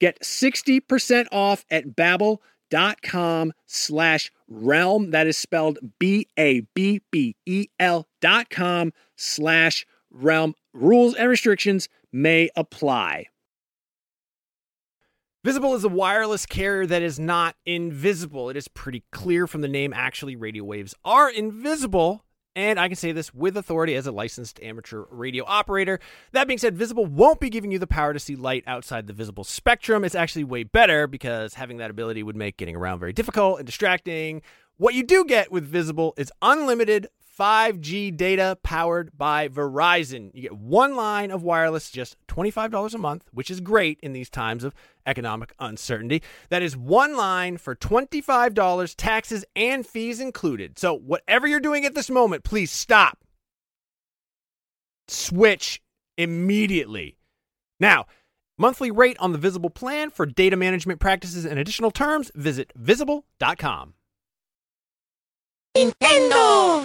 Get 60% off at babbel.com slash realm. That is spelled B-A-B-B-E-L dot com slash realm. Rules and restrictions may apply. Visible is a wireless carrier that is not invisible. It is pretty clear from the name. Actually, radio waves are invisible and I can say this with authority as a licensed amateur radio operator. That being said, Visible won't be giving you the power to see light outside the visible spectrum. It's actually way better because having that ability would make getting around very difficult and distracting. What you do get with Visible is unlimited 5G data powered by Verizon. You get one line of wireless, just $25 a month, which is great in these times of economic uncertainty. That is one line for $25, taxes and fees included. So, whatever you're doing at this moment, please stop. Switch immediately. Now, monthly rate on the Visible plan for data management practices and additional terms, visit visible.com. Nintendo!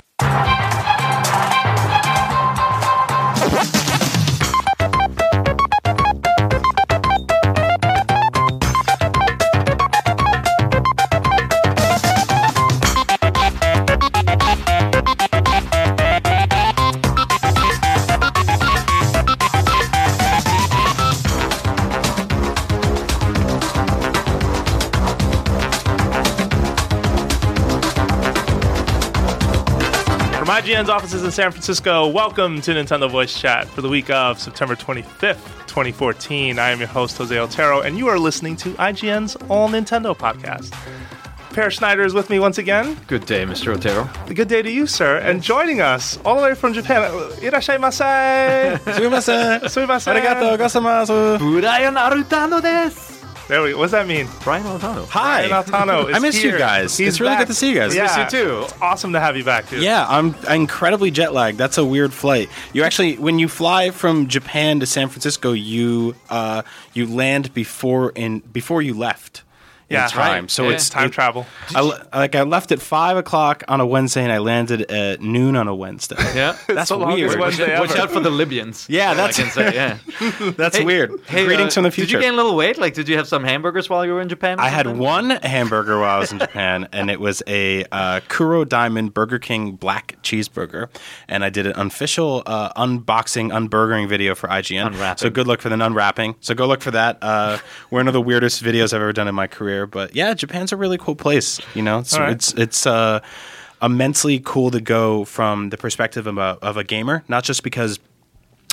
IGN's offices in San Francisco, welcome to Nintendo Voice Chat for the week of September 25th, 2014. I am your host, Jose Otero, and you are listening to IGN's All Nintendo podcast. Peer Schneider is with me once again. Good day, Mr. Otero. Good day to you, sir. And joining us all the way from Japan, irashaimase. Sumimasen. Sumimasen. Arigato gozaimasu. Brian Arutano desu. There we go. What's that mean? Brian Altano. Hi. Brian Altano is I missed here. you guys. He's it's really back. good to see you guys. Yeah. miss you too. It's awesome to have you back, too. Yeah, I'm incredibly jet lagged. That's a weird flight. You actually, when you fly from Japan to San Francisco, you uh, you land before in before you left. In Yeah, time. right. So Yeah. it's time it- travel. I, like I left at five o'clock on a Wednesday and I landed at noon on a Wednesday. Yeah. That's the longest weird. Wednesday Watch out for the Libyans. Yeah, that's- I can say. Yeah. That's Hey, weird. Hey, Greetings uh, from the future. Did you gain a little weight? Like, did you have some hamburgers while you were in Japan? or I had one hamburger while I was in Japan, and it was a uh, Kuro Diamond Burger King black cheeseburger. And I did an official uh, unboxing, unburgering video for IGN. Unwrapping. So good luck for the unwrapping. So go look for that. Uh, one of the weirdest videos I've ever done in my career. But yeah, Japan's a really cool place. You know, it's right. it's it's uh, immensely cool to go from the perspective of a, of a gamer, not just because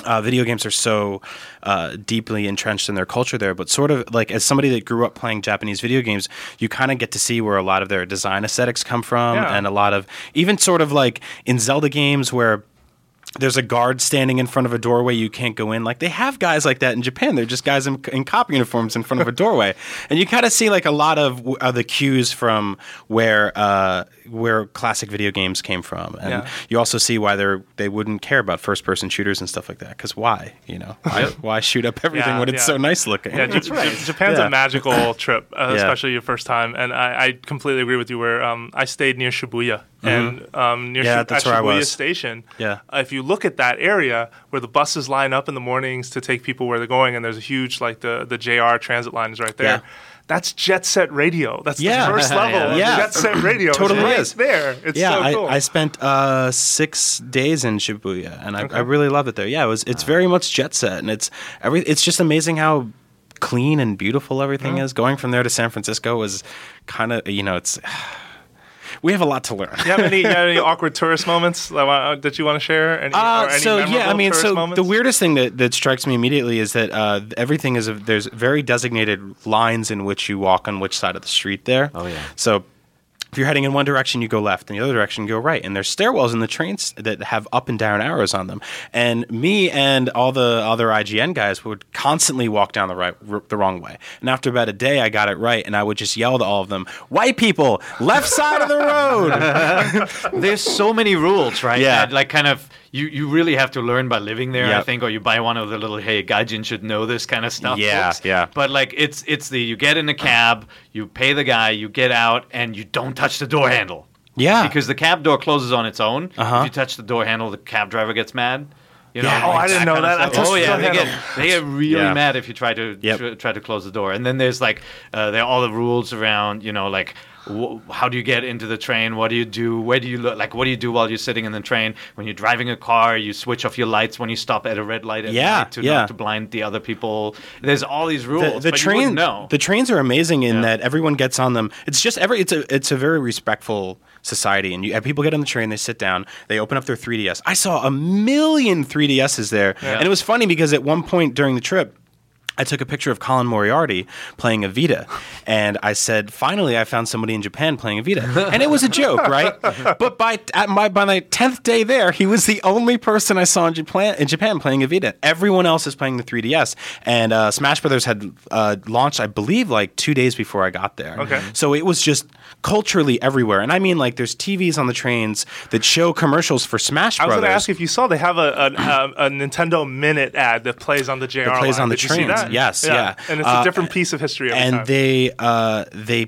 uh, video games are so uh, deeply entrenched in their culture there, but sort of like as somebody that grew up playing Japanese video games, you kind of get to see where a lot of their design aesthetics come from, Yeah. and a lot of even sort of like in Zelda games where there's a guard standing in front of a doorway you can't go in. Like they have guys like that in japan. They're just guys in, in cop uniforms in front of a doorway. And you kind of see like a lot of uh, the cues from where uh, where classic video games came from and Yeah. you also see why they're they wouldn't care about first person shooters and stuff like that because why you know why, why shoot up everything Yeah, when it's yeah. so nice looking Yeah, J- J- Japan's Yeah. a magical trip, uh, Yeah. especially your first time. And I, I completely agree with you. Where um, I stayed near Shibuya, and um, near Mm-hmm. Yeah, Shib- that's at where I Shibuya was. Station. Yeah. uh, if you look at that area where the buses line up in the mornings to take people where they're going, and there's a huge like the the JR transit line is right there. Yeah. That's jet set radio. That's Yeah. the first level Yeah. jet set radio. Totally it's right is. there. It's yeah, so cool. I, I spent uh, six days in Shibuya, and I, Okay. I really love it there. Yeah, it was. It's very much jet set, and it's every. It's just amazing how clean and beautiful everything is. Going from there to San Francisco was kind of you know it's. We have a lot to learn. you have any, you have any awkward tourist moments that, wa- that you want to share? Any, or Uh, any so yeah, I mean, so moments? the weirdest thing that, that strikes me immediately is that uh, everything is a, there's very designated lines in which you walk on which side of the street there. Oh, yeah. So if you're heading in one direction, you go left, and the other direction, you go right. And there's stairwells in the trains that have up and down arrows on them. And me and all the other IGN guys would constantly walk down the right, r- the wrong way. And after about a day, I got it right, and I would just yell to all of them, "White people, left side of the road!" There's so many rules, right? Yeah. That, like kind of you, you really have to learn by living there, I think, or you buy one of the little hey gaijin should know this kind of stuff. Yeah, books. yeah. But like it's it's the you get in a cab, you pay the guy, you get out, and you don't touch the door handle. Yeah. Because the cab door closes on its own. Uh-huh. If you touch the door handle, the cab driver gets mad. You know, Yeah. Oh, I didn't know that. I stuff. touched oh yeah, they handle. get they get really Yeah. mad if you try to Yep. tr- try to close the door. And then there's like uh, there are all the rules around you know like how do you get into the train? What do you do? Where do you look? Like what do you do while you're sitting in the train? When you're driving a car, you switch off your lights when you stop at a red light at Yeah, to yeah. not to blind the other people. There's all these rules. the, the train know. the trains are amazing in Yeah. that everyone gets on them it's just every it's a it's a very respectful society and you and people get on the train they sit down they open up their 3ds i saw a million 3ds's there and it was funny because at one point during the trip I took a picture of Colin Moriarty playing a Vita, and I said, "Finally, I found somebody in Japan playing a Vita." And it was a joke, right? But by at my by my tenth day there, he was the only person I saw in Japan in Japan playing a Vita. Everyone else is playing the 3DS, and uh, Smash Brothers had uh, launched, I believe, like two days before I got there. Okay. So it was just culturally everywhere, and I mean, like, there's TVs on the trains that show commercials for Smash Brothers. I was going to ask if you saw they have a, a, a, a Nintendo Minute ad that plays on the JR That plays line. on the Did trains. Yes, yeah. And it's Uh, a different piece of history and time. they uh, they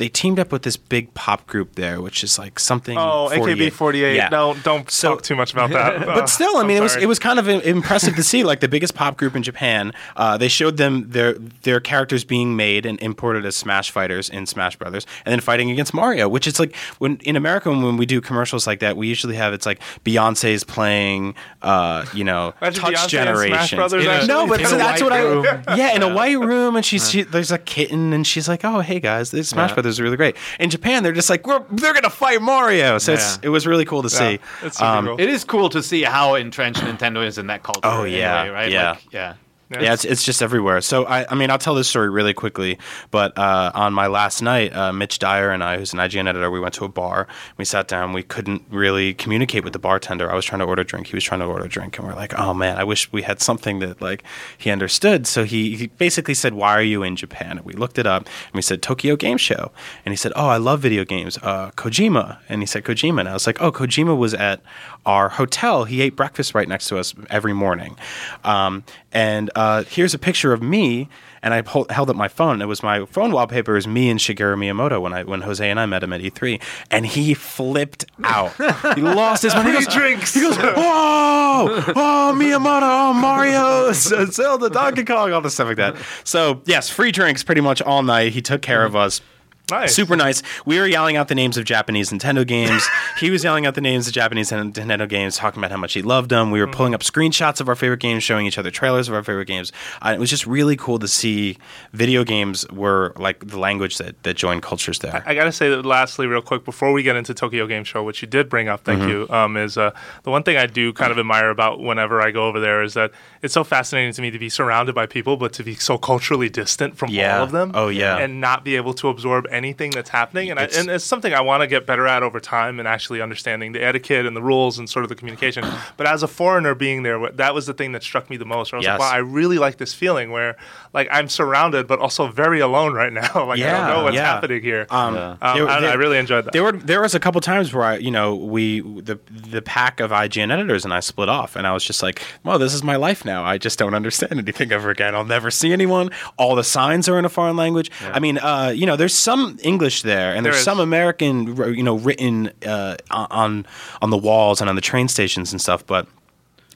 they teamed up with this big pop group there, which is like something. oh, 48. AKB48. Yeah. No, don't So- talk too much about that. But still, I mean, it was it was kind of impressive to see like the biggest pop group in Japan. Uh, they showed them their their characters being made and imported as Smash fighters in Smash Brothers, and then fighting against Mario. Which is like when in America when we do commercials like that, we usually have it's like Beyonce's playing, uh, you know, Imagine Touch Generation. Smash Brothers, In a- actually. No, but so that's what room. I. Yeah, in a white room, and she's she, there's a kitten, and she's like, "Oh, hey guys, this Smash Yeah. Brothers are really great." In Japan, they're just like, "We're they're gonna fight Mario," so it's Yeah. it was really cool to see. it's Um, cool. It is cool to see how entrenched Nintendo is in that culture. Oh, anyway, yeah, right? yeah. Like, yeah. Yeah, it's, it's just everywhere. So I, I mean, I'll tell this story really quickly. But uh, on my last night, uh, Mitch Dyer and I, who's an IGN editor, we went to a bar. We sat down. We couldn't really communicate with the bartender. I was trying to order a drink. He was trying to order a drink, and we're like, oh man, I wish we had something that like he understood. So he, he basically said, "Why are you in Japan?" And we looked it up, and we said Tokyo Game Show, and he said, "Oh, I love video games. Uh, Kojima," and he said Kojima, and I was like, "Oh, Kojima was at our hotel. He ate breakfast right next to us every morning." Um, and uh, here's a picture of me. And I hol- held up my phone. It was my phone wallpaper. Is me and Shigeru Miyamoto when I when Jose and I met him at E3, and he flipped out. he lost his mind. He goes, drinks. He goes, "Whoa, oh Miyamoto, oh Mario, Zelda, Donkey Kong, all this stuff like that." So yes, free drinks pretty much all night. He took care of us. Nice. Super nice. We were yelling out the names of Japanese Nintendo games. he was yelling out the names of Japanese Nintendo games, talking about how much he loved them. We were pulling up screenshots of our favorite games, showing each other trailers of our favorite games. Uh, it was just really cool to see video games were like the language that, that joined cultures there. I gotta say that lastly, real quick, before we get into Tokyo Game Show, which you did bring up, thank Mm-hmm. you, um, is uh, the one thing I do kind of admire about whenever I go over there is that it's so fascinating to me to be surrounded by people, but to be so culturally distant from Yeah. all of them. Oh, yeah. and not be able to absorb anything that's happening. And, I, It's- and it's something I want to get better at over time, and actually understanding the etiquette and the rules and sort of the communication. but as a foreigner being there, that was the thing that struck me the most. I was Yes. like, wow, I really like this feeling where like I'm surrounded, but also very alone right now. like I don't know what's yeah. happening here. Um, Um, there- I, there- I really enjoyed that. There were there was a couple times where I, you know, we the the pack of IGN editors and I split off, and I was just like, "Well, this is my life now. I just don't understand anything ever again. I'll never see anyone. All the signs are in a foreign language. I mean, uh, you know, there's some English there, and There there's is. some American, you know, written uh, on on the walls and on the train stations and stuff, but.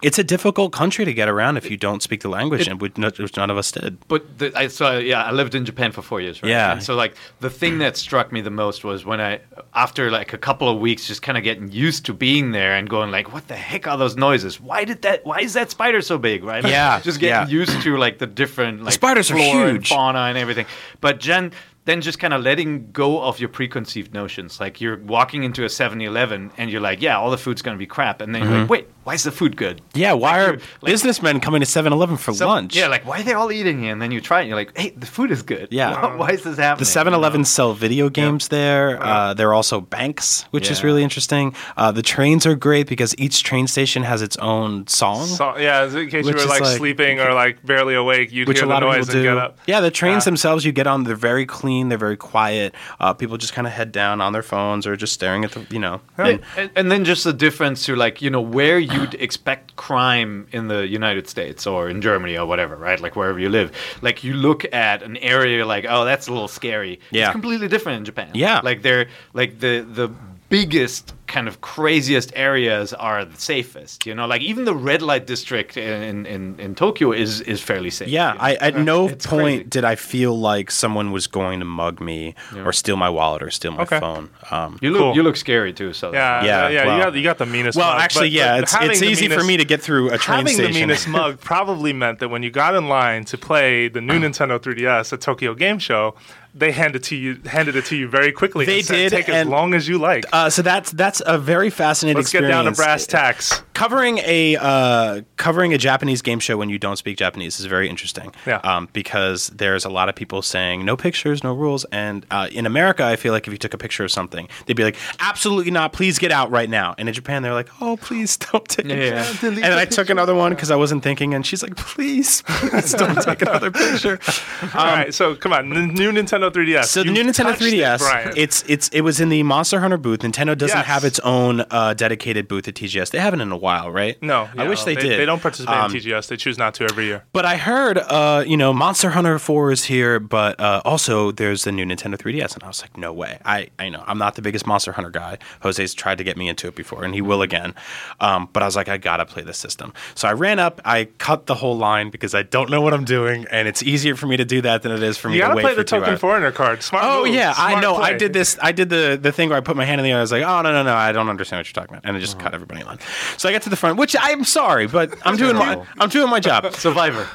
It's a difficult country to get around if you don't speak the language, and we, which none of us did. But the, I so yeah, I lived in Japan for four years, right? Yeah. And so like the thing that struck me the most was when I, after like a couple of weeks, just kind of getting used to being there and going like, what the heck are those noises? Why did that? Why is that spider so big? Right? Like, Yeah, just getting yeah. used to like the different like spiders are flora and huge. fauna and everything. But Jen. Then just kind of letting go of your preconceived notions. Like you're walking into a 7-Eleven and you're like, yeah, all the food's going to be crap. And then you're like, wait, why is the food good? Yeah, why Like, are like- businessmen coming to 7-Eleven for some- lunch? Yeah, like why are they all eating here? And then you try it and you're like, hey, the food is good. Yeah. Why, why is this happening? The 7 Eleven sell video games there. Uh, there are also banks, which is really interesting. Uh, the trains are great because each train station has its own song. So, yeah, in case you were like, like- sleeping or like barely awake, you'd which hear a the lot of noise people and do. get up. Yeah, the trains Yeah. themselves you get on, they're very clean, they're very quiet. Uh, people just kind of head down on their phones or just staring at the, you know. And, and, and then just the difference to like you know where you'd expect crime in the United States or in Germany or whatever, right? Like wherever you live. Like you look at an area like, oh, that's a little scary. Yeah. It's completely different in Japan. Yeah. Like they're like the the biggest kind of craziest areas are the safest. You know, like even the red light district in in, in Tokyo is is fairly safe. Yeah, you know? I, at no It's point crazy. did I feel like someone was going to mug me or steal my wallet or steal my Okay. phone. Um, You look Cool. you look scary too. So Yeah, Yeah, yeah, yeah. well- you, got, you got the meanest. well, mug, actually, but- yeah, but it's, it's the easy for me to get through a train Having station. the meanest mug probably meant that when you got in line to play the new Nintendo 3DS at Tokyo Game Show, they handed to you handed it to you very quickly. They and said, did, Take as long as you like. Uh, so that's that's a very fascinating Let's get experience. down to brass tacks. covering a uh, covering a Japanese game show when you don't speak Japanese is very interesting. Yeah. Um, because there's a lot of people saying no pictures, no rules, and uh, in America, I feel like if you took a picture of something, they'd be like, "Absolutely not! Please get out right now." And in Japan, they're like, "Oh, please don't take." a Yeah. picture." And then I took another one because I wasn't thinking, and she's like, "Please, please don't take another picture." All right, so come on, n- new Nintendo 3DS. Um, So the new Nintendo 3DS, Brian. it's it's it was in the Monster Hunter booth. Nintendo doesn't Yes. have its own uh, dedicated booth at TGS. They haven't in a while, right? no, I wish no, they, did. They don't participate Um, in TGS. They choose not to every year. But I heard, uh, you know, Monster Hunter 4 is here, but uh, also there's the new Nintendo 3DS. And I was like, no way. I, I know. I'm not the biggest Monster Hunter guy. Jose's tried to get me into it before, and he will again. Um, but I was like, I got to play this system. So I ran up, I cut the whole line because I don't know what I'm doing, and it's easier for me to do that than it is for me You to gotta wait play for the two hours. Foreigner card. Smart. Oh move. yeah, I Smart know. I did this. I did the the thing where I put my hand in the air. I was like, oh no no no, I don't understand what you're talking about, and I just uh-huh. cut everybody in line. So I get to the front, which I'm sorry, but I'm doing my I'm doing my job. Survivor.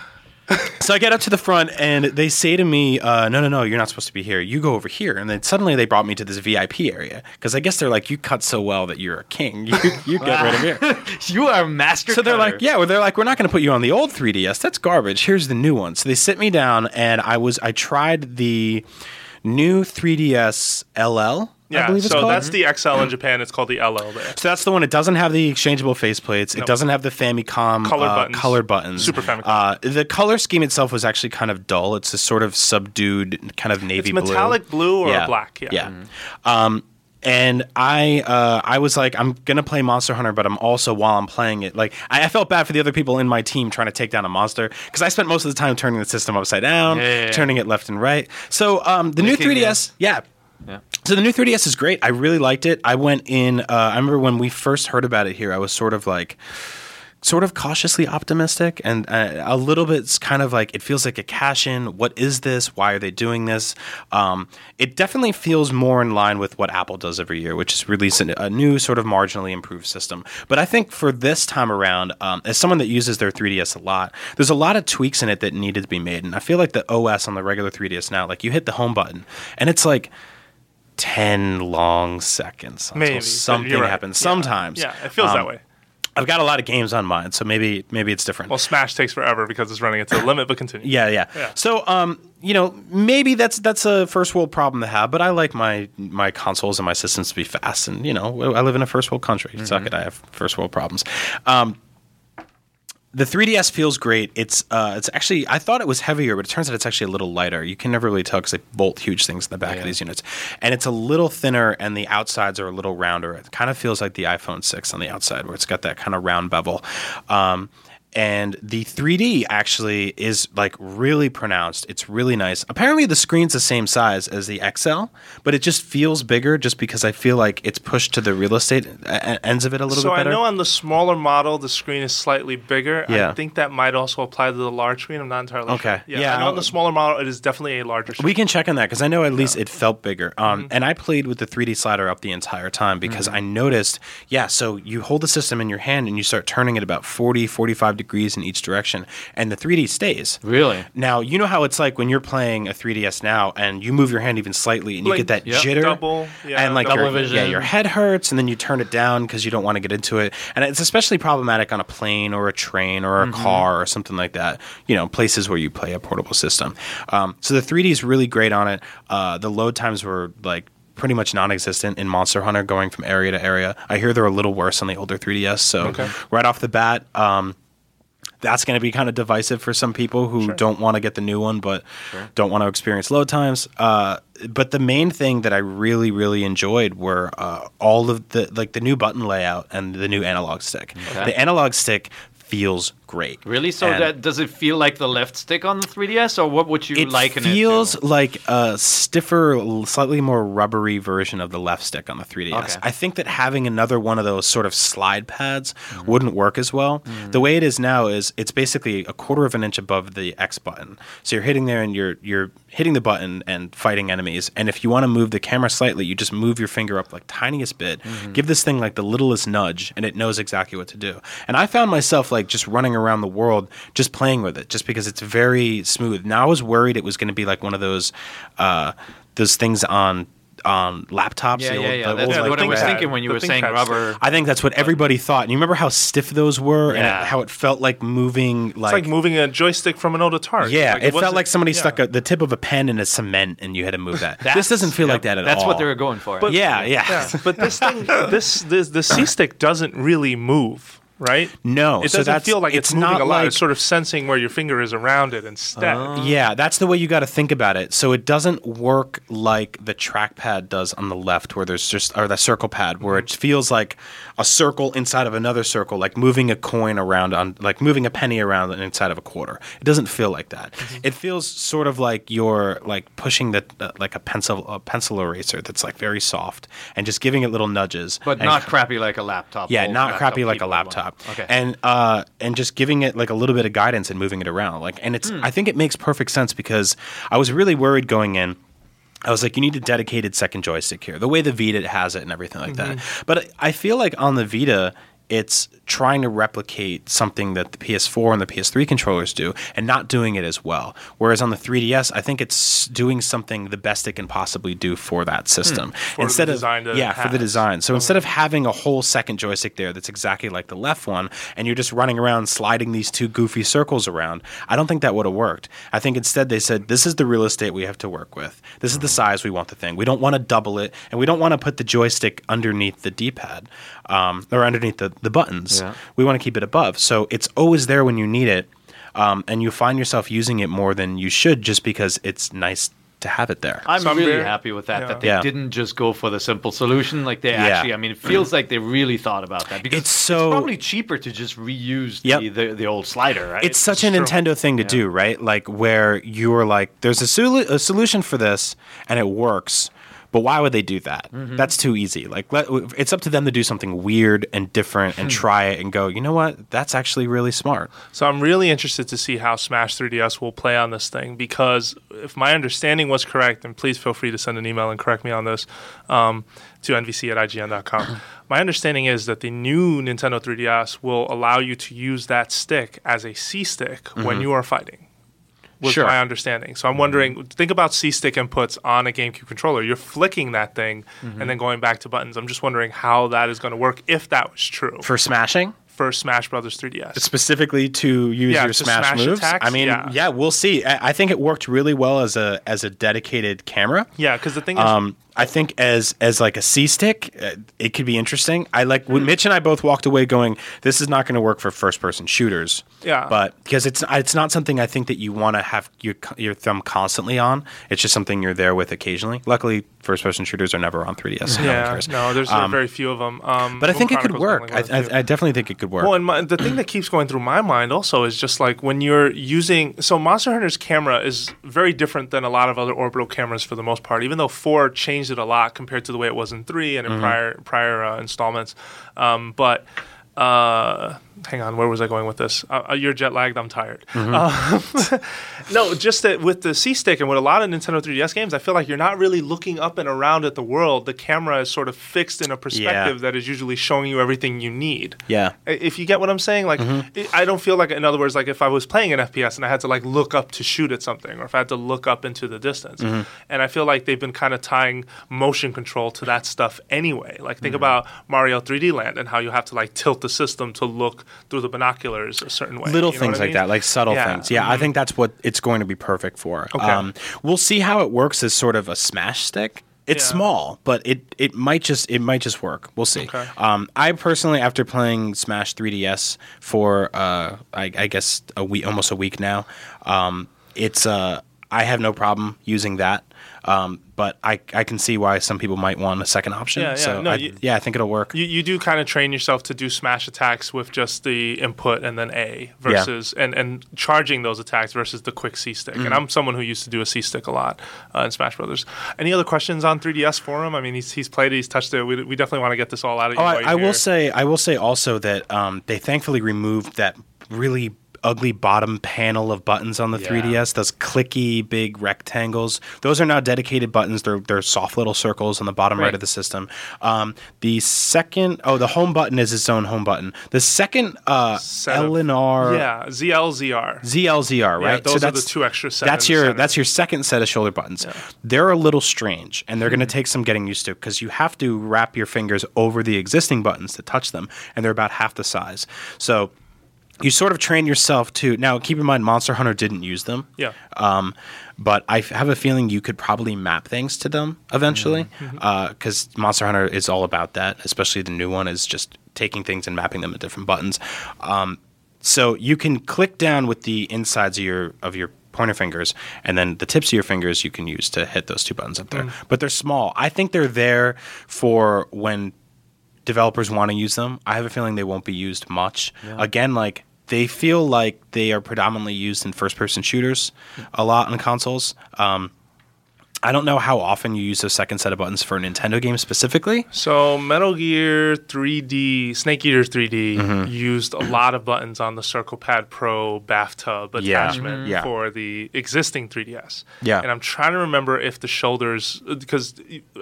So I get up to the front, and they say to me, uh, "No, no, no, you're not supposed to be here. You go over here." And then suddenly they brought me to this VIP area because I guess they're like, "You cut so well that you're a king. You, you get rid of here." you are a master. So they're cutter. like, "Yeah." Well, they're like, "We're not going to put you on the old 3DS. That's garbage. Here's the new one." So they sit me down, and I was I tried the new 3DS LL. I Yeah, believe it's so called. that's the XL in Japan. It's called the LL there. So that's the one. It doesn't have the exchangeable faceplates. It Nope. doesn't have the Famicom Color uh, buttons. colored buttons. Super Famicom. Uh, the color scheme itself was actually kind of dull. It's a sort of subdued, kind of navy It's metallic blue or black. Yeah. Yeah. Um, and I uh, I was like, I'm gonna play Monster Hunter, but I'm also while I'm playing it, like I, I felt bad for the other people in my team trying to take down a monster because I spent most of the time turning the system upside down, Yeah, turning it left and right. So um, the new it. 3DS, yeah. So the new 3DS is great. I really liked it. I went in. Uh, I remember when we first heard about it here. I was sort of like, sort of cautiously optimistic, and uh, a little bit kind of like it feels like a cash in. What is this? Why are they doing this? Um, it definitely feels more in line with what Apple does every year, which is release a, a new sort of marginally improved system. But I think for this time around, um, as someone that uses their 3DS a lot, there's a lot of tweaks in it that needed to be made, and I feel like the OS on the regular 3DS now, like you hit the home button, and it's like. 10 long seconds until Maybe something right. happens. Yeah. Sometimes. Yeah, it feels Um, that way. I've got a lot of games on mine, so maybe maybe it's different. Well, Smash takes forever because it's running it to the limit, but continue. yeah, yeah, Yeah. So, um, you know, maybe that's that's a first world problem to have, but I like my my consoles and my systems to be fast, and you know, I live in a first world country. Suck it, I have first world problems. Um, the 3DS feels great. It's uh, it's actually I thought it was heavier, but it turns out it's actually a little lighter. You can never really tell because they bolt huge things in the back of these units, and it's a little thinner, and the outsides are a little rounder. It kind of feels like the iPhone 6 on the outside, where it's got that kind of round bevel. Um, and the 3D actually is like really pronounced. It's really nice. Apparently, the screen's the same size as the XL, but it just feels bigger just because I feel like it's pushed to the real estate uh, ends of it a little bit. So I know on the smaller model the screen is slightly bigger. Yeah. I think that might also apply to the large screen. I'm not entirely Okay. sure. Yeah, I know on the smaller model it is definitely a larger screen. We can check on that because I know at least it felt bigger. Um, Mm-hmm. And I played with the 3D slider up the entire time because Mm-hmm. I noticed, yeah, so you hold the system in your hand and you start turning it about 40, 45 degrees in each direction, and the 3D stays. Really? Now, you know how it's like when you're playing a 3DS now and you move your hand even slightly and you Like, get that yep, jitter. double, yeah, and like double your, vision. yeah, your head hurts and then you turn it down because you don't want to get into it. And it's especially problematic on a plane or a train or a Mm-hmm. car or something like that, you know, places where you play a portable system. Um, so the 3D is really great on it. Uh, the load times were like pretty much non-existent in Monster Hunter going from area to area. I hear they're a little worse on the older 3DS. So Okay. right off the bat, um, that's going to be kind of divisive for some people who don't want to get the new one but don't want to experience load times. Uh, but the main thing that I really, really enjoyed were uh, all of the like the new button layout and the new analog stick. Okay. The analog stick feels great. Really? So And- that does it feel like the left stick on the 3DS, or what would you like? it liken feels it to? like a stiffer, slightly more rubbery version of the left stick on the 3DS. Okay. I think that having another one of those sort of slide pads Mm-hmm. wouldn't work as well. The way it is now is it's basically a quarter of an inch above the X button. So you're hitting there and you're you're hitting the button and fighting enemies. And if you want to move the camera slightly, you just move your finger up like tiniest bit. Mm-hmm. Give this thing like the littlest nudge, and it knows exactly what to do. And I found myself like just running around the world, just playing with it, just because it's very smooth. Now I was worried it was going to be like one of those, uh, those things on on laptops. Yeah, the yeah, old- yeah. That's like, what I was ThinkPad. thinking when you The were saying ThinkPad rubber. I think that's what everybody thought. And you remember how stiff those were Yeah. and how it felt like moving it's like moving a joystick from an old Atari. yeah, Like, it, felt like somebody yeah. stuck a, the tip of a pen in a cement and you had to move that. this doesn't feel like that at That's all. That's what they were going for. But- Yeah, yeah. Yeah, but this thing, this, this the C stick doesn't really move, right? No, it doesn't that's- feel like it's, it's moving not a lot. like- It's sort of sensing where your finger is around it instead. Yeah, that's the way you got to think about it. So it doesn't work like the trackpad does on the left, where there's just or the circle pad, where it feels like a circle inside of another circle, like moving a coin around on, like moving a penny around inside of a quarter. It doesn't feel like that. It feels sort of like you're like pushing the uh, like a pencil a pencil eraser that's like very soft and just giving it little nudges, but and not crappy like a laptop. yeah, old not crappy like a laptop. one. Laptop. Okay. And uh and just giving it like a little bit of guidance and moving it around. Like and it's I think it makes perfect sense because I was really worried going in. I was like, you need a dedicated second joystick here, the way the Vita has it and everything like that. But I feel like on the Vita, it's trying to replicate something that the PS4 and the PS3 controllers do and not doing it as well. Whereas on the 3DS, I think it's doing something the best it can possibly do for that system. the Instead of design that it yeah, for the design. So instead of having a whole second joystick there that's exactly like the left one, and you're just running around sliding these two goofy circles around, I don't think that would have worked. I think instead they said, this is the real estate we have to work with. This is the size we want the thing. We don't want to double it, and we don't want to put the joystick underneath the D-pad um, or underneath the, the buttons. Yeah. We want to keep it above. So it's always there when you need it. Um, and you find yourself using it more than you should just because it's nice to have it there. I'm So really very- happy with that. yeah. That they Yeah. didn't just go for the simple solution. Like they Yeah. actually, I mean, it feels like they really thought about that because It's so- probably cheaper to just reuse Yep. the, the the old slider, right? It's such a true. Nintendo thing to do, right? Like where you're like, there's a, solu- a solution for this, and it works. But why would they do that? Mm-hmm. That's too easy. Like, let, it's up to them to do something weird and different Hmm. and try it and go. You know what? That's actually really smart. So I'm really interested to see how Smash 3DS will play on this thing because if my understanding was correct, and please feel free to send an email and correct me on this um, to nvc at ign.com. my understanding is that the new Nintendo 3DS will allow you to use that stick as a C stick when you are fighting. Was Sure. my understanding. So I'm wondering, think about C stick inputs on a GameCube controller. You're flicking that thing and then going back to buttons. I'm just wondering how that is going to work if that was true For smashing, for Smash Brothers 3DS. specifically to use Yeah, your to smash, smash moves. attacks, I mean, yeah. yeah. we'll see. I, I think it worked really well as a as a dedicated camera. Yeah, because the thing is, Um, I think as as like a C stick, uh, it could be interesting. I like when Mitch and I both walked away going, "This is not going to work for first person shooters." Yeah. but because it's it's not something I think that you want to have your your thumb constantly on. It's just something you're there with occasionally. Luckily, first person shooters are never on 3ds. So no yeah, cares. no, there's there are very few of them. Um, but I think it could work. I, one of the few. I, I definitely think it could work. Well, and my, the thing that keeps going through my mind also is just like when you're using. So Monster Hunter's camera is very different than a lot of other orbital cameras for the most part. Even though four changed it a lot compared to the way it was in three and in Mm-hmm. prior prior uh, installments, um, but. Uh, hang on, where was I going with this? Uh, uh, you're jet lagged. I'm tired. Mm-hmm. Um, no, just that with the C stick and with a lot of Nintendo 3DS games, I feel like you're not really looking up and around at the world. The camera is sort of fixed in a perspective that is usually showing you everything you need. yeah. If you get what I'm saying, like Mm-hmm. it, I don't feel like, in other words, like if I was playing an FPS and I had to like look up to shoot at something, or if I had to look up into the distance, Mm-hmm. and I feel like they've been kind of tying motion control to that stuff anyway. Like Mm-hmm. think about Mario 3D Land and how you have to like tilt the system to look through the binoculars a certain way. little You know things I like mean? that, like subtle Yeah. things. Yeah, I think that's what it's going to be perfect for. Okay. we'll see how it works as sort of a smash stick. It's Yeah. small, but it it might just it might just work. We'll see. Okay. Um, I personally, after playing Smash 3DS for uh, I, I guess a week, almost a week now, um, it's uh, I have no problem using that. Um, but I, I can see why some people might want a second option. Yeah, yeah. So No, I, you- yeah, I think it'll work. You, you do kind of train yourself to do smash attacks with just the input and then A versus and, and charging those attacks versus the quick C stick. Mm-hmm. And I'm someone who used to do a C stick a lot uh, in Smash Brothers. Any other questions on 3DS for him? I mean, he's, he's played it, he's touched it. We, we definitely want to get this all out of you. Oh, while I, you're I will say, I will say also that um, they thankfully removed that really ugly bottom panel of buttons on the Yeah. 3DS. Those clicky big rectangles. Those are now dedicated buttons. They're they're soft little circles on the bottom right, Right. of the system. Um, the second, oh, the home button is its own home button. The second, uh, LNR. Yeah, ZLZR. ZLZR, right? Yeah, those are the two extra That's your that's your second set of shoulder buttons. They're a little strange, and they're going to take some getting used to because you have to wrap your fingers over the existing buttons to touch them, and they're about half the size. So you sort of train yourself to now. Keep in mind, Monster Hunter didn't use them. Yeah. Um, but I f- have a feeling you could probably map things to them eventually, Mm-hmm. because Monster Hunter is all about that. Especially the new one is just taking things and mapping them to different buttons. Um, so you can click down with the insides of your of your pointer fingers, and then the tips of your fingers you can use to hit those two buttons up there. But they're small. I think they're there for when developers want to use them. I have a feeling they won't be used much. Again, like they feel like they are predominantly used in first person shooters a lot on consoles. Um, I don't know how often you use a second set of buttons for a Nintendo game specifically. So Metal Gear 3D, Snake Eater 3D Mm-hmm. used a lot of buttons on the Circle Pad Pro bathtub Yeah. attachment Mhm. Yeah. for the existing 3DS. Yeah. And I'm trying to remember if the shoulders, because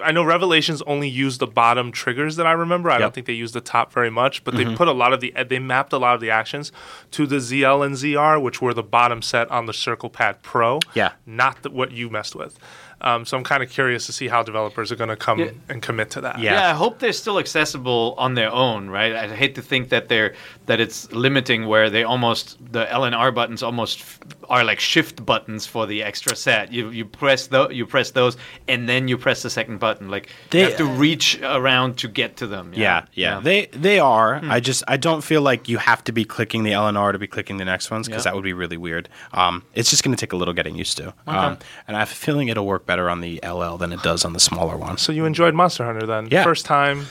I know Revelations only used the bottom triggers that I remember. I Yep. don't think they used the top very much, but Mm-hmm. they put a lot of the, they mapped a lot of the actions to the ZL and ZR, which were the bottom set on the Circle Pad Pro. Yeah. Not the, what you messed with. Um, so I'm kind of curious to see how developers are going to come Yeah. and commit to that. Yeah. Yeah. I hope they're still accessible on their own, right? I hate to think that they're that it's limiting where they almost the L and R buttons almost f- are like shift buttons for the extra set. You you press the you press those and then you press the second button. Like They- you have to reach around to get to them. Yeah, yeah, They they are. I just I don't feel like you have to be clicking the L and R to be clicking the next ones because Yeah. that would be really weird. Um, it's just going to take a little getting used to. Um, and I have a feeling it'll work better on the LL than it does on the smaller ones. So you enjoyed Monster Hunter then? Yeah. First time.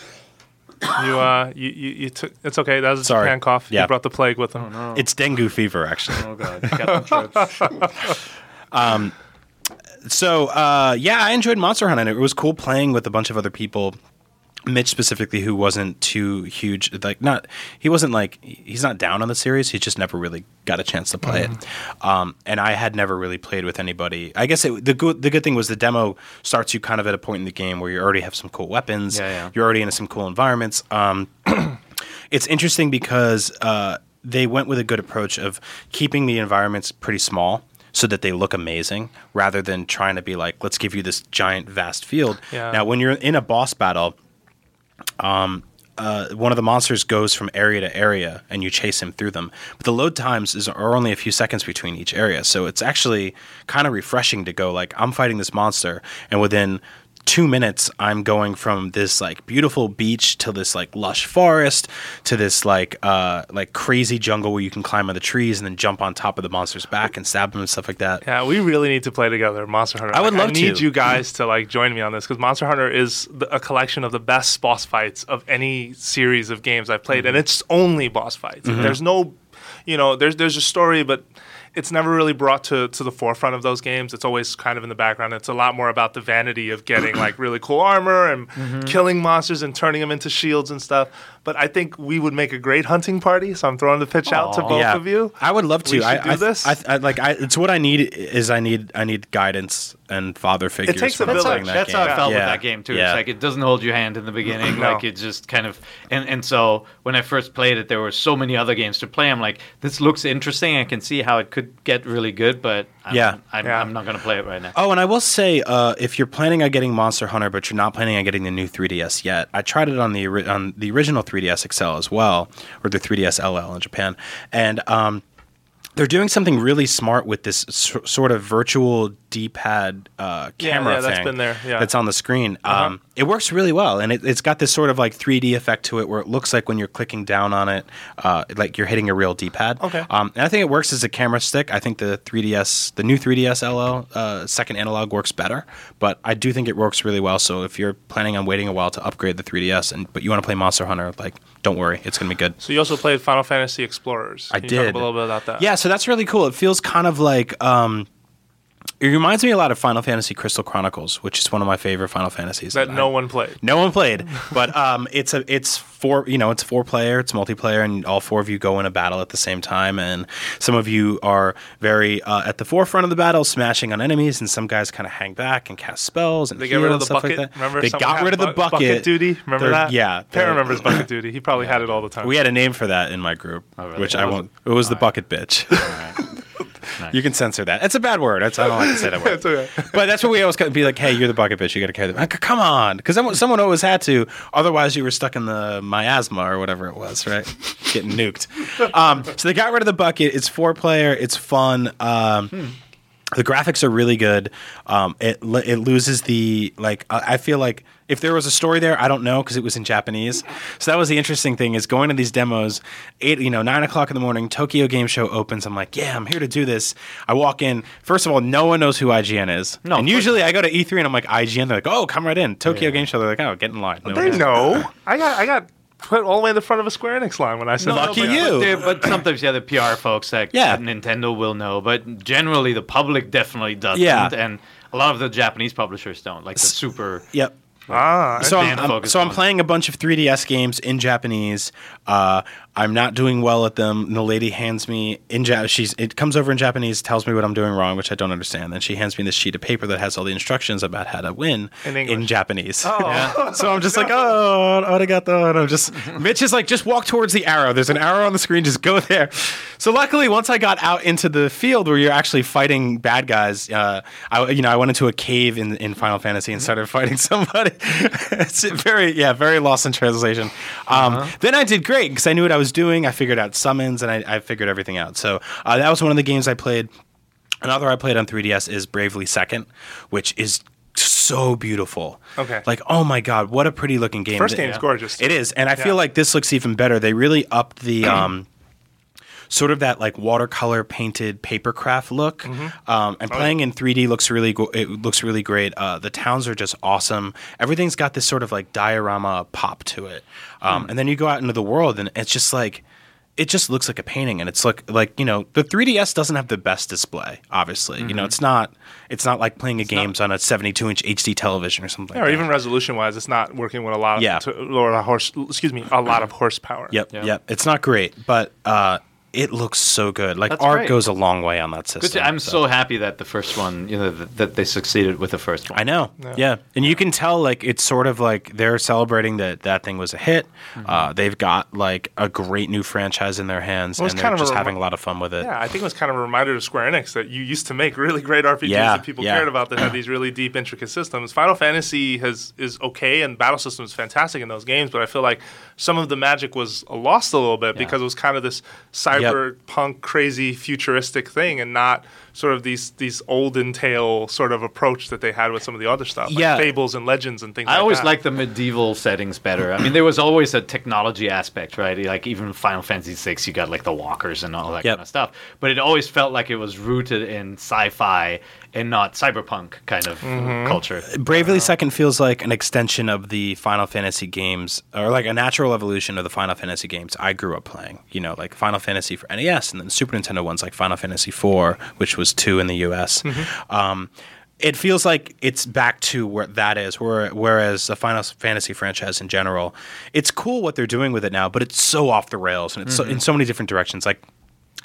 You uh you, you, you took it's okay, that was a Sorry. Japan cough. Yeah. He brought the plague with him. It's dengue fever, actually. Oh god, Captain Trips. So uh, yeah, I enjoyed Monster Hunter. It was cool playing with a bunch of other people. Mitch specifically, who wasn't too huge, like not he wasn't like he's not down on the series. He just never really got a chance to play it. Um, and I had never really played with anybody. I guess it, the good the good thing was the demo starts you kind of at a point in the game where you already have some cool weapons. Yeah, yeah. You're already in some cool environments. Um, it's interesting because uh, they went with a good approach of keeping the environments pretty small so that they look amazing rather than trying to be like let's give you this giant vast field Yeah. now when you're in a boss battle um, uh, one of the monsters goes from area to area and you chase him through them. But the load times is, are only a few seconds between each area. So it's actually kind of refreshing to go like i'm fighting this monster and within two minutes i'm going from this like beautiful beach to this like lush forest to this like uh like crazy jungle where you can climb on the trees and then jump on top of the monster's back and stab him and stuff like that Yeah, we really need to play together, Monster Hunter. I would love I need to. you guys to like join me on this because Monster Hunter is the, a collection of the best boss fights of any series of games I've played, Mm-hmm. and it's only boss fights. There's no, you know, there's there's a story, but it's never really brought to to the forefront of those games. It's always kind of in the background. It's a lot more about the vanity of getting like really cool armor and Mm-hmm. killing monsters and turning them into shields and stuff. But I think we would make a great hunting party. So I'm throwing the pitch out to both of you. I would love to. We I, do I, this. I, I, like. I, it's what I need. Is I need. I need guidance and father figures. It takes a when That's how, village. that that's how I felt Yeah. with that game too. Yeah. It's like it doesn't hold your hand in the beginning. No. Like it just kind of and and so when I first played it, there were so many other games to play. I'm like, this looks interesting. I can see how it could get really good, but I'm, Yeah. I'm, Yeah. I'm not gonna play it right now. Oh, and I will say, uh, if you're planning on getting Monster Hunter, but you're not planning on getting the new 3DS yet, I tried it on the on the original 3DS XL as well, or the 3DS LL in Japan, and um, they're doing something really smart with this s- sort of virtual D-pad uh, camera yeah, that's thing been there, yeah. Uh-huh. that's on the screen. Um, it works really well, and it, it's got this sort of like 3D effect to it, where it looks like when you're clicking down on it, uh, like you're hitting a real D-pad. Okay. Um, and I think it works as a camera stick. I think the 3DS, the new 3DS LL uh, second analog works better, but I do think it works really well. So if you're planning on waiting a while to upgrade the 3DS, and but you want to play Monster Hunter, like don't worry, it's gonna be good. So you also played Final Fantasy Explorers. I Can talk did. a little bit about that. Yeah, so that's really cool. It feels kind of like um, it reminds me a lot of Final Fantasy Crystal Chronicles, which is one of my favorite Final Fantasies. that I- no one played. no one played, but um, it's a it's four you know it's four player, it's multiplayer, and all four of you go in a battle at the same time. And some of you are very uh, at the forefront of the battle, smashing on enemies, and some guys kind of hang back and cast spells and They get rid of the stuff bucket. like that. Remember, they got rid of the bu- bucket. duty. Remember They're- that? Yeah, Pat the- remembers bucket duty. He probably had it all the time. We had a name for that in my group, really? which What I won't. It, was the bucket bitch. You can censor that. It's a bad word. It's, I don't like to say that word. Okay. But that's what we always be like. Hey, you're the bucket bitch. You got to carry the. Like, come on, because someone, someone always had to. Otherwise, you were stuck in the miasma or whatever it was, right? Getting nuked. Um, so they got rid of the bucket. It's four player. It's fun. Um, The graphics are really good. Um, it it loses the like. I I feel like if there was a story there, I don't know because it was in Japanese. So that was the interesting thing is going to these demos. Eight, you know, nine o'clock in the morning. Tokyo Game Show opens. I'm like, yeah, I'm here to do this. I walk in. First of all, no one knows who IGN is. No, and of course usually I go to E3 and I'm like IGN. They're like, oh, come right in. Tokyo Game Show. They're like, oh, get in line. No They know. I got I got put all the way in the front of a Square Enix line when I said Lucky that. you. But, there- but sometimes, yeah, the PR folks like Yeah. Nintendo will know, but generally the public definitely doesn't. Yeah. and a lot of the Japanese publishers don't. Like the super. Yep. Ah, so I'm, I'm- so I'm playing a bunch of 3DS games in Japanese. Uh, I'm not doing well at them. And the lady hands me in ja- she's it comes over in Japanese, tells me what I'm doing wrong, which I don't understand. Then she hands me this sheet of paper that has all the instructions about how to win In English. Japanese. Oh. so I'm just like, oh, arigato. And I'm just, Mitch is like, just walk towards the arrow. There's an arrow on the screen. Just go there. So luckily, once I got out into the field where you're actually fighting bad guys, uh, I, you know, I went into a cave in, in Final Fantasy and started fighting somebody. it's very, yeah, very lost in translation. Um, Then I did great because I knew what I was was doing. I figured out summons, and I, I figured everything out. So uh, that was one of the games I played. Another I played on 3DS is Bravely Second, which is so beautiful. Okay. Like, oh my god, what a pretty looking game. First Th- game's gorgeous. It is, and I Yeah. feel like this looks even better. They really upped the um, sort of that like watercolor painted papercraft look. Mm-hmm. Um, and playing in 3D looks really go- it looks really great. Uh, the towns are just awesome. Everything's got this sort of like diorama pop to it. Um, Hmm. And then you go out into the world, and it's just like. It just looks like a painting, and it's like like you know the 3ds doesn't have the best display. Obviously, you know Mm-hmm. it's not it's not like playing a games on a 72 inch HD television or something. Yeah, or like even resolution wise, it's not working with a lot of Yeah. to, or a horse. Excuse me, a lot of horsepower. Yep, Yeah. yep. It's not great, but uh, it looks so good. Like That's art great. goes a long way on that Good system. to- I'm so happy that the first one, you know, that, that they succeeded with the first one. I know, yeah. and you can tell like it's sort of like they're celebrating that that thing was a hit. Mm-hmm. Uh, they've got like a great new franchise in their hands, Well, and they're of a just remi- having a lot of fun with it. Yeah, I think it was kind of a reminder to Square Enix that you used to make really great RPGs Yeah, that people yeah. cared about that had these really deep, intricate systems. Final Fantasy has is okay, and battle system is fantastic in those games, but I feel like some of the magic was lost a little bit because it was kind of this cyberpunk, crazy, futuristic thing, and not sort of these these olden tale sort of approach that they had with some of the other stuff, like Yeah. fables and legends and things. I like always like the medieval settings better. I mean, there was always a technology aspect, right? Like even Final Fantasy VI, you got like the walkers and all that Yep. kind of stuff. But it always felt like it was rooted in sci-fi and not cyberpunk kind of Mm-hmm. culture. Bravely Second feels like an extension of the Final Fantasy games, or like a natural evolution of the Final Fantasy games I grew up playing. You know, like Final Fantasy for NES, and then Super Nintendo ones like Final Fantasy IV, which was two in the U.S. Um, it feels like it's back to where that is. Where, whereas the Final Fantasy franchise in general, it's cool what they're doing with it now, but it's so off the rails and it's so, in so many different directions. Like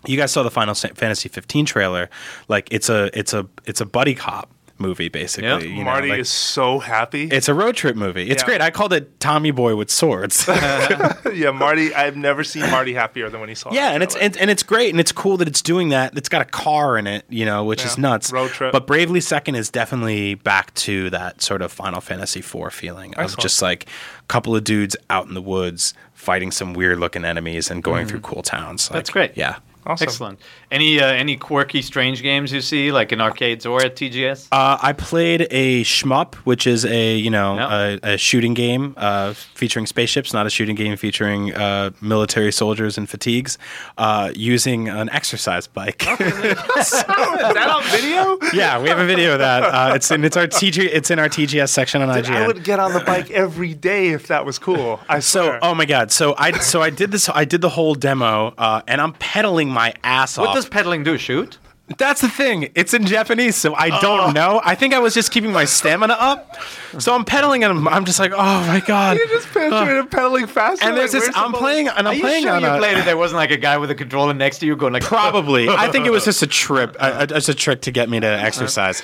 you guys saw the Final Fantasy 15 trailer. Like it's a it's a it's a buddy cop movie basically. Yeah. you know, Marty like- is so happy. it's a road trip movie. It's Yeah. great. I called it Tommy Boy with swords. yeah, Marty. I've never seen Marty happier than when he saw. yeah, that and it's and, and it's great and it's cool that it's doing that. It's got a car in it, you know, which is nuts. Road trip. But Bravely Second is definitely back to that sort of Final Fantasy IV feeling of just like a couple of dudes out in the woods fighting some weird looking enemies and going mm-hmm. through cool towns. That's great. Yeah. Awesome. Excellent. Any uh, any quirky, strange games you see, like in arcades or at TGS? Uh, I played a shmup, which is a you know Yeah. a, a shooting game uh, featuring spaceships, not a shooting game featuring uh, military soldiers and fatigues, uh, using an exercise bike. Is that on video? yeah, we have a video of that. Uh, it's in it's our TG it's in our TGS section on Dude, IGN. I would get on the bike every day if that was cool. I so, oh my god! So I so I did this. I did the whole demo, uh, and I'm pedaling my ass What off. Does pedaling do? Shoot? That's the thing. It's in Japanese, so I don't know. I think I was just keeping my stamina up. So I'm pedaling, and I'm, I'm just like, oh my god. you just picture it pedaling faster. And there's like, this. I'm the playing, and Are I'm you playing sure on you a. played it? There wasn't like a guy with a controller next to you going like Probably. I think it was just a trip, uh, just a trick to get me to exercise.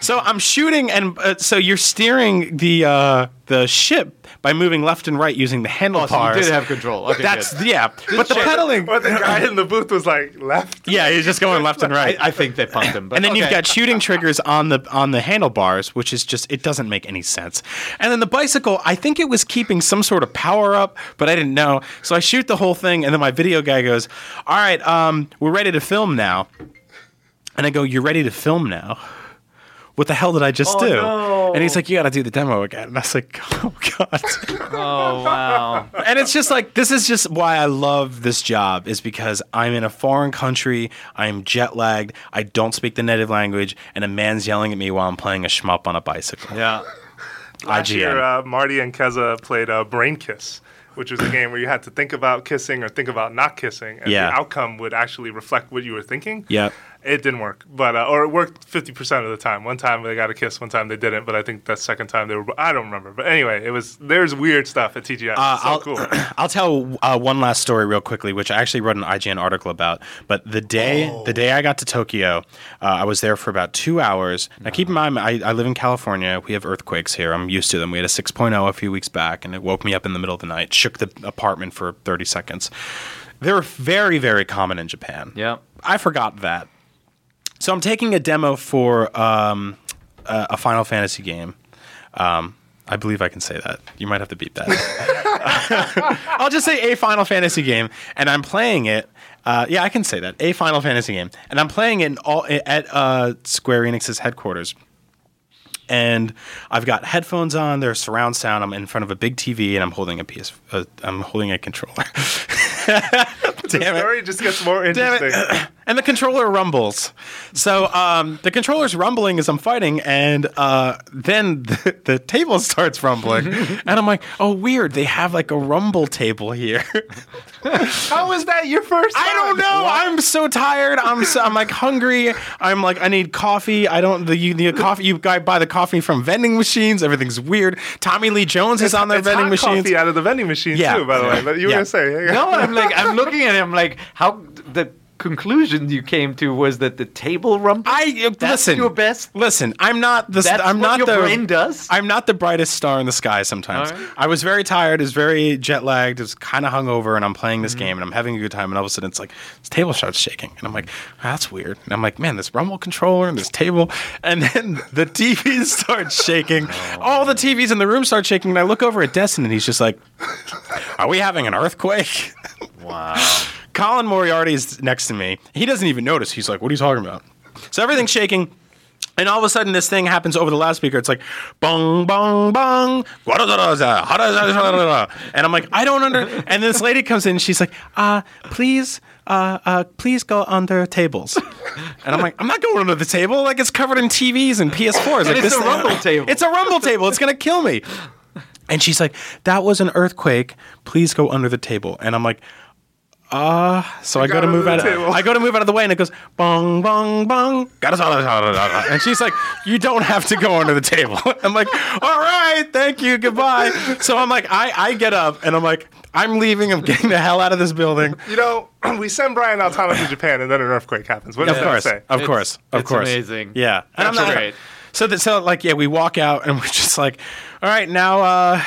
So I'm shooting, and uh, so you're steering the uh, the ship by moving left and right using the Oh, handlebars. so you did have control. Okay, That's good. yeah, but the pedaling. But the guy in the booth was like left. Yeah, he's just going left and right. I, I think they pumped him. But and then you've got shooting triggers on the on the handlebars, which is just it doesn't make any sense. And then the bicycle, I think it was keeping some sort of power up, but I didn't know. So I shoot the whole thing, and then my video guy goes, "All right, um, we're ready to film now." And I go, "You're ready to film now." What the hell did I just do? no. And he's like, "You got to do the demo again." And I was like, "Oh god." Oh wow. and it's just like this is just why I love this job is because I'm in a foreign country, I'm jet lagged, I don't speak the native language, and a man's yelling at me while I'm playing a shmup on a bicycle. yeah. Last IGN. year, uh, Marty and Keza played uh, Brain Kiss, which was a game where you had to think about kissing or think about not kissing, and Yeah. the outcome would actually reflect what you were thinking. Yep. It didn't work, but uh, or it worked fifty percent of the time. One time they got a kiss, one time they didn't. But I think that second time they were. I don't remember. But anyway, it was there's weird stuff at TGS. Uh, so I'll, cool. I'll tell uh, one last story real quickly, which I actually wrote an IGN article about. But the day Oh. the day I got to Tokyo, uh, I was there for about two hours. Now, keep in mind, I, I live in California. We have earthquakes here. I'm used to them. We had a 6.0 a few weeks back, and it woke me up in the middle of the night, shook the apartment for 30 seconds. They're very, very common in Japan. Yeah. I forgot that. So I'm taking a demo for um, a, a Final Fantasy game. Um, I believe I can say that. You might have to beat that. I'll just say a Final Fantasy game, and I'm playing it. Uh, yeah, I can say that a Final Fantasy game, and I'm playing it all, at uh, Square Enix's headquarters. And I've got headphones on. There's surround sound. I'm in front of a big TV, and I'm holding a PS. Uh, I'm holding a controller. the Damn it. story just gets more interesting. it. and the controller rumbles. So um, the controller's rumbling as I'm fighting, and uh, then the, the table starts rumbling. and I'm like, oh, weird. They have like a rumble table here. How was that your first? Time? I don't time? know. I'm so tired. I'm so, I'm like hungry. I'm like I need coffee. I don't. The you need a coffee. You guy buy the coffee from vending machines. Everything's weird. Tommy Lee Jones is on their it's vending hot machines. coffee out of the vending machine Yeah. too. By the way, but you were gonna say No, I'm like I'm looking at him like how the conclusion you came to was that the table rumbled. I That's listen. your best. Listen, I'm not the. That's I'm what not your the. brain does? I'm not the brightest star in the sky. Sometimes right. I was very tired. I was very jet lagged. I was kind of hungover, and I'm playing Mm-hmm. this game, and I'm having a good time. And all of a sudden, it's like this table starts shaking, and I'm like, "Ah, "That's weird." And I'm like, "Man, this rumble controller and this table," and then the TV starts shaking. Oh. All the TVs in the room start shaking, and I look over at Destin, and he's just like, "Are we having an earthquake?" Wow. Colin Moriarty is next to me. He doesn't even notice. He's like, "What are you talking about?" So everything's shaking. And all of a sudden, this thing happens over the loudspeaker. It's like, bong, bong, bong. And I'm like, I don't under. And this lady comes in. She's like, uh, please, uh, uh, please go under tables. And I'm like, I'm not going under the table. Like it's covered in TVs and PS4s. like, it's a rumble table. It's a rumble table. It's gonna kill me. And she's like, that was an earthquake. Please go under the table. And I'm like, uh, so I go got to under move out. Of, table. I go to move out of the way, and it goes bong bong bong. Got us And she's like, "You don't have to go under the table." I'm like, "All right, thank you, goodbye." So I'm like, I I get up, and I'm like, I'm leaving. I'm getting the hell out of this building. You know, we send Brian Altano to Japan, and then an earthquake happens. What does Of that course, say? of It's- course, of it's course. amazing. Yeah, and I'm not- great. So that so like yeah, we walk out and we're just like, all right, now uh,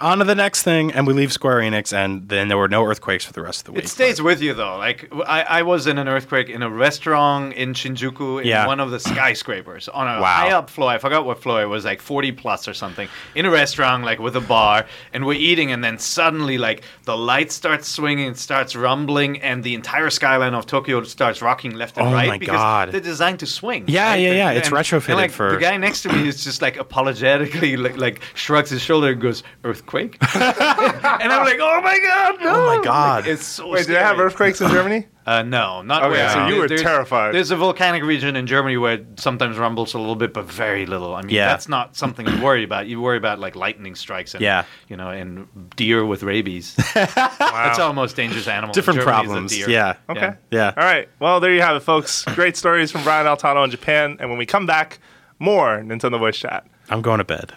on to the next thing, and we leave Square Enix, and then there were no earthquakes for the rest of the week. It stays with you though. Like I was in an earthquake in a restaurant in Shinjuku in Yeah. one of the skyscrapers on a Wow. high up floor. I forgot what floor it was, like 40 plus or something. In a restaurant, like with a bar, and we're eating, and then suddenly like the light starts swinging, it starts rumbling, and the entire skyline of Tokyo starts rocking left and Oh right my because God. they're designed to swing. Yeah, right? yeah, yeah. And- It's retrofitted and, like, for- the guy next to me is just like apologetically like, like shrugs his shoulder and goes earthquake, and I'm like, oh my god, no! Oh my God. Like, it's so Wait, did they have earthquakes in Germany? Uh, no, not Okay, where. so you were There's- terrified. There's a volcanic region in Germany where it sometimes rumbles a little bit, but very little. I mean, Yeah. that's not something you worry about. You worry about like lightning strikes and Yeah. you know, and deer with rabies. That's our most dangerous animal. Different Germany is a problems. deer. Yeah. Okay. Yeah. All right. Well, there you have it, folks. Great stories from Brian Altano in Japan. And when we come back, more Nintendo Voice Chat. I'm going to bed.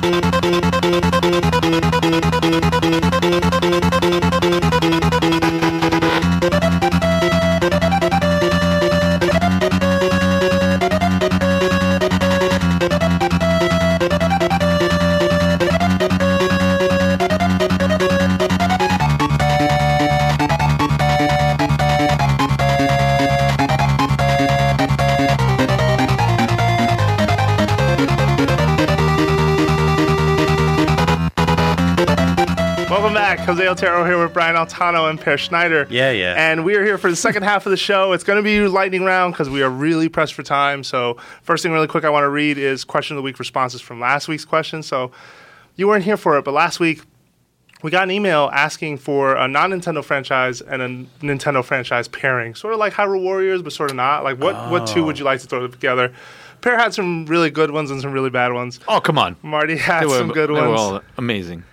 Welcome back. Jose Otero here with Brian Altano and Peer Schneider. Yeah, yeah. And we are here for the second half of the show. It's going to be lightning round because we are really pressed for time. So, first thing, really quick, I want to read is question of the week responses from last week's question. So, you weren't here for it, but last week we got an email asking for a non Nintendo franchise and a Nintendo franchise pairing, sort of like Hyrule Warriors, but sort of not. Like, what, what two would you like to throw together? Peer had some really good ones and some really bad ones. Oh come on, Marty had were, some good they ones. were all amazing.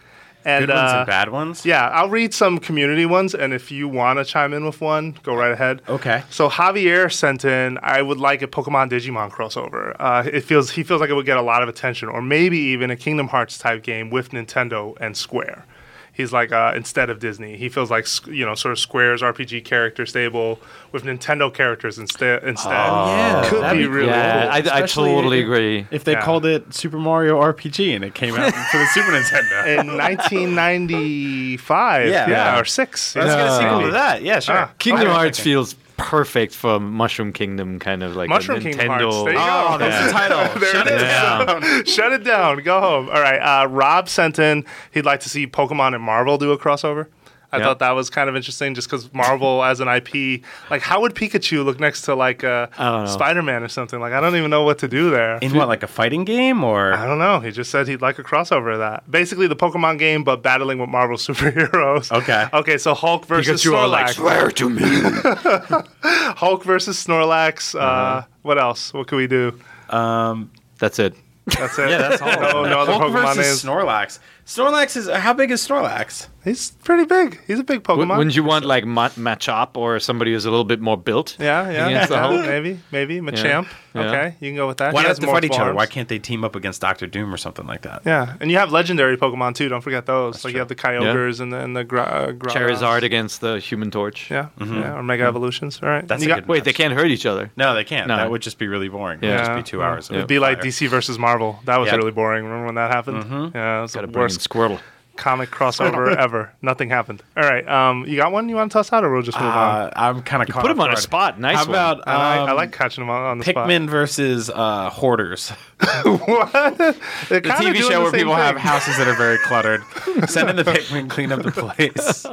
And, Good ones uh, and bad ones. yeah, I'll read some community ones, and if you want to chime in with one, go right ahead. Okay. So Javier sent in, I would like a Pokemon Digimon crossover. Uh, it feels he feels like it would get a lot of attention, or maybe even a Kingdom Hearts type game with Nintendo and Square. He's like uh, instead of Disney, he feels like you know sort of Square's RPG character stable with Nintendo characters instead. Instead, yeah, could be be really yeah, cool. I, I totally if- agree. If they Yeah. called it Super Mario RPG and it came out for the Super Nintendo. in 1995, Yeah. yeah, Yeah. or six. Let's yeah. get a sequel to that. Yeah, sure. Ah. Kingdom Okay. Hearts feels perfect for Mushroom Kingdom kind of like Mushroom a Kingdom Nintendo. Hearts. There you Oh, go. that's the title. There Shut it it is. down. Shut it down. Go home. All right. Uh, Rob sent in. He'd like to see Pokemon and Marvel do a crossover. I Yeah. thought that was kind of interesting, just because Marvel as an IP, like how would Pikachu look next to like uh, I don't know. Spider-Man or something? Like I don't even know what to do there. In what, like a fighting game or? I don't know. He just said he'd like a crossover of that. Basically, the Pokemon game, but battling with Marvel superheroes. Okay. Okay. So Hulk versus Pikachu are like, Snorlax. swear to me. Hulk versus Snorlax. Uh, Uh-huh. What else? What can we do? Um, That's it. That's it. Yeah, that's all. no, no other Hulk Pokemon versus names. Snorlax. Snorlax is how big is Snorlax? He's pretty big. He's a big W- Pokemon. Wouldn't you want like Ma- Machop or somebody who's a little bit more built? Yeah, yeah, against the yeah, Hulk? maybe, maybe Machamp. Yeah. Okay, you can go with that. Why He do they have to fight each other? forms. Why can't they team up against Doctor Doom or something like that? Yeah, and you have legendary Pokemon too. Don't forget those. like you have the Kyogres and the and the Gra- uh, Gra- Charizard against the Human Torch. Yeah, yeah, mm-hmm. or Mega mm-hmm. Evolutions. All right, That's And a you good- Wait, they can't hurt each other. No, they can't. No. That would just be really boring. Yeah. It would just be two hours. It'd be like. DC versus Marvel. That was really boring. Remember when that happened? Mm-hmm. Yeah, it was Got to the worst Squirtle. Comic crossover ever. Nothing happened. All right, um, you got one you want to toss out, or we'll just move on? Uh, I'm kind of Put him on a spot. Nice How one. about I, like- I um, like catching them on, on the spot. Pikmin versus uh, hoarders? what? They're The TV show the where same people have houses that are very cluttered. Send in the Pikmin, clean up the place,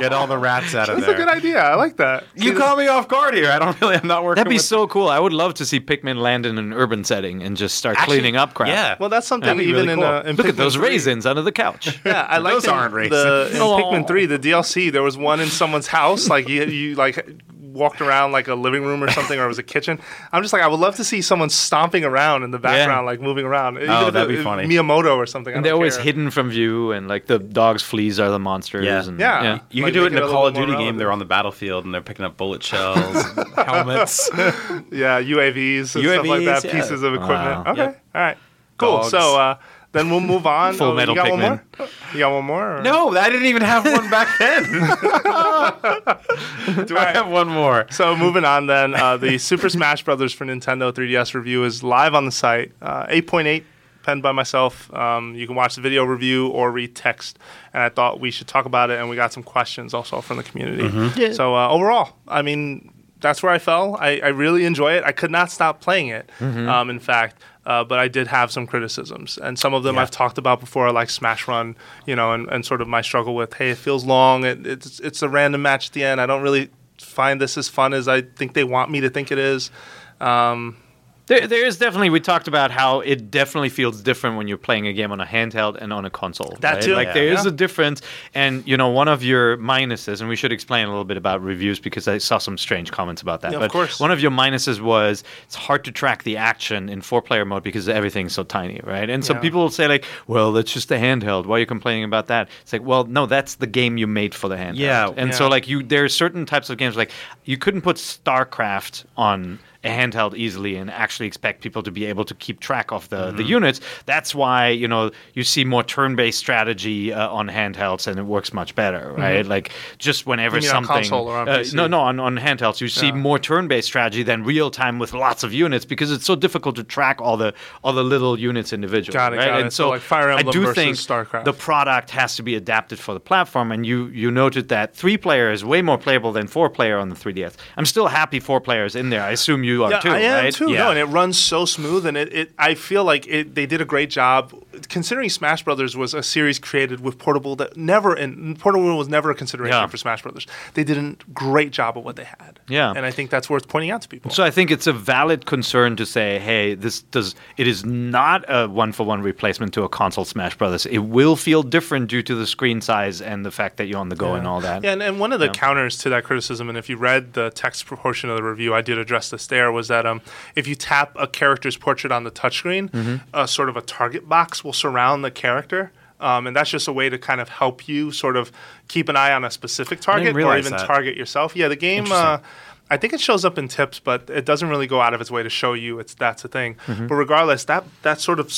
get all the rats out of That's there. That's a good idea. I like that. You caught me off guard here. I don't really. I'm not working. That'd be with- so cool. I would love to see Pikmin land in an urban setting and just start Actually, cleaning up crap. Yeah. Well, that's something even really in, cool. uh, in Look at those 3. raisins under the couch. Yeah, I like Those aren't the, in Oh. Pikmin Three, the DLC. There was one in someone's house, like you, you like walked around like a living room or something, or it was a kitchen. I'm just like, I would love to see someone stomping around in the background, like moving around. Even Oh, if that'd it- be funny. Miyamoto or something. And they're always care. hidden from view, and like the dog's fleas are the monsters. Yeah. And, Yeah. You Like, could do it in a a Call of Duty more game. They're on the battlefield and they're picking up bullet shells, helmets. Yeah, UAVs and stuff like UAVs, that. yeah. Pieces of equipment. Wow. Okay, Yep. all right, cool. Dogs. So uh, then we'll move on. Full Oh, Metal you got one more? You got one more? or- No, I didn't even have one back then. do I have one more? So moving on, then uh, the Super Smash Brothers for Nintendo 3DS review is live on the site. Uh, 8.8 penned by myself. Um, you can watch the video review or read text. And I thought we should talk about it, and we got some questions also from the community. So uh, overall, I mean, that's where I fell. I, I really enjoy it. I could not stop playing it. Um, in fact. Uh, but I did have some criticisms, and some of them Yeah. I've talked about before, like Smash Run, you know, and, and sort of my struggle with, hey, it feels long, it, it's it's a random match at the end. I don't really find this as fun as I think they want me to think it is. Um, There, there is definitely. We talked about how it definitely feels different when you're playing a game on a handheld and on a console. That right? too. Like Yeah. there is Yeah. a difference, and you know one of your minuses, and we should explain a little bit about reviews because I saw some strange comments about that. Yeah, of course. one of your minuses was it's hard to track the action in four-player mode because everything's so tiny, right? And some people will say like, "Well, that's just a handheld. Why are you complaining about that?" It's like, well, no, that's the game you made for the handheld. Yeah, and so like you, there are certain types of games like you couldn't put StarCraft on a handheld easily and actually expect people to be able to keep track of the, Mm-hmm. the units. That's why you know you see more turn-based strategy uh, on handhelds and it works much better, right? Like just whenever Mm-hmm. You mean on something console or on uh, no no on, on handhelds you see Yeah. more turn-based strategy than real time with lots of units because it's so difficult to track all the all the little units individually. Got it, right? got and it. So so like Fire I do think StarCraft. the product has to be adapted for the platform. And you you noted that three player is way more playable than four player on the 3DS. I'm still happy four players in there. I assume you are yeah, too, I am right? too. Yeah. No, and it runs so smooth, and it, it I feel like it, they did a great job. Considering Smash Brothers was a series created with portable that never and portable was never a consideration Yeah. for Smash Brothers. They did a great job of what they had. Yeah. and I think that's worth pointing out to people. So I think it's a valid concern to say, hey, this does it is not a one for one replacement to a console Smash Brothers. It will feel different due to the screen size and the fact that you're on the go and all that. Yeah, and, and one of the counters to that criticism, and if you read the text portion of the review, I did address this there, was that um, if you tap a character's portrait on the touchscreen, Mm-hmm. uh, sort of a target box will surround the character. Um, and that's just a way to kind of help you sort of keep an eye on a specific target or even that. target yourself. Yeah, the game. Uh, I think it shows up in tips, but it doesn't really go out of its way to show you it's that's a thing. Mm-hmm. But regardless, that that sort of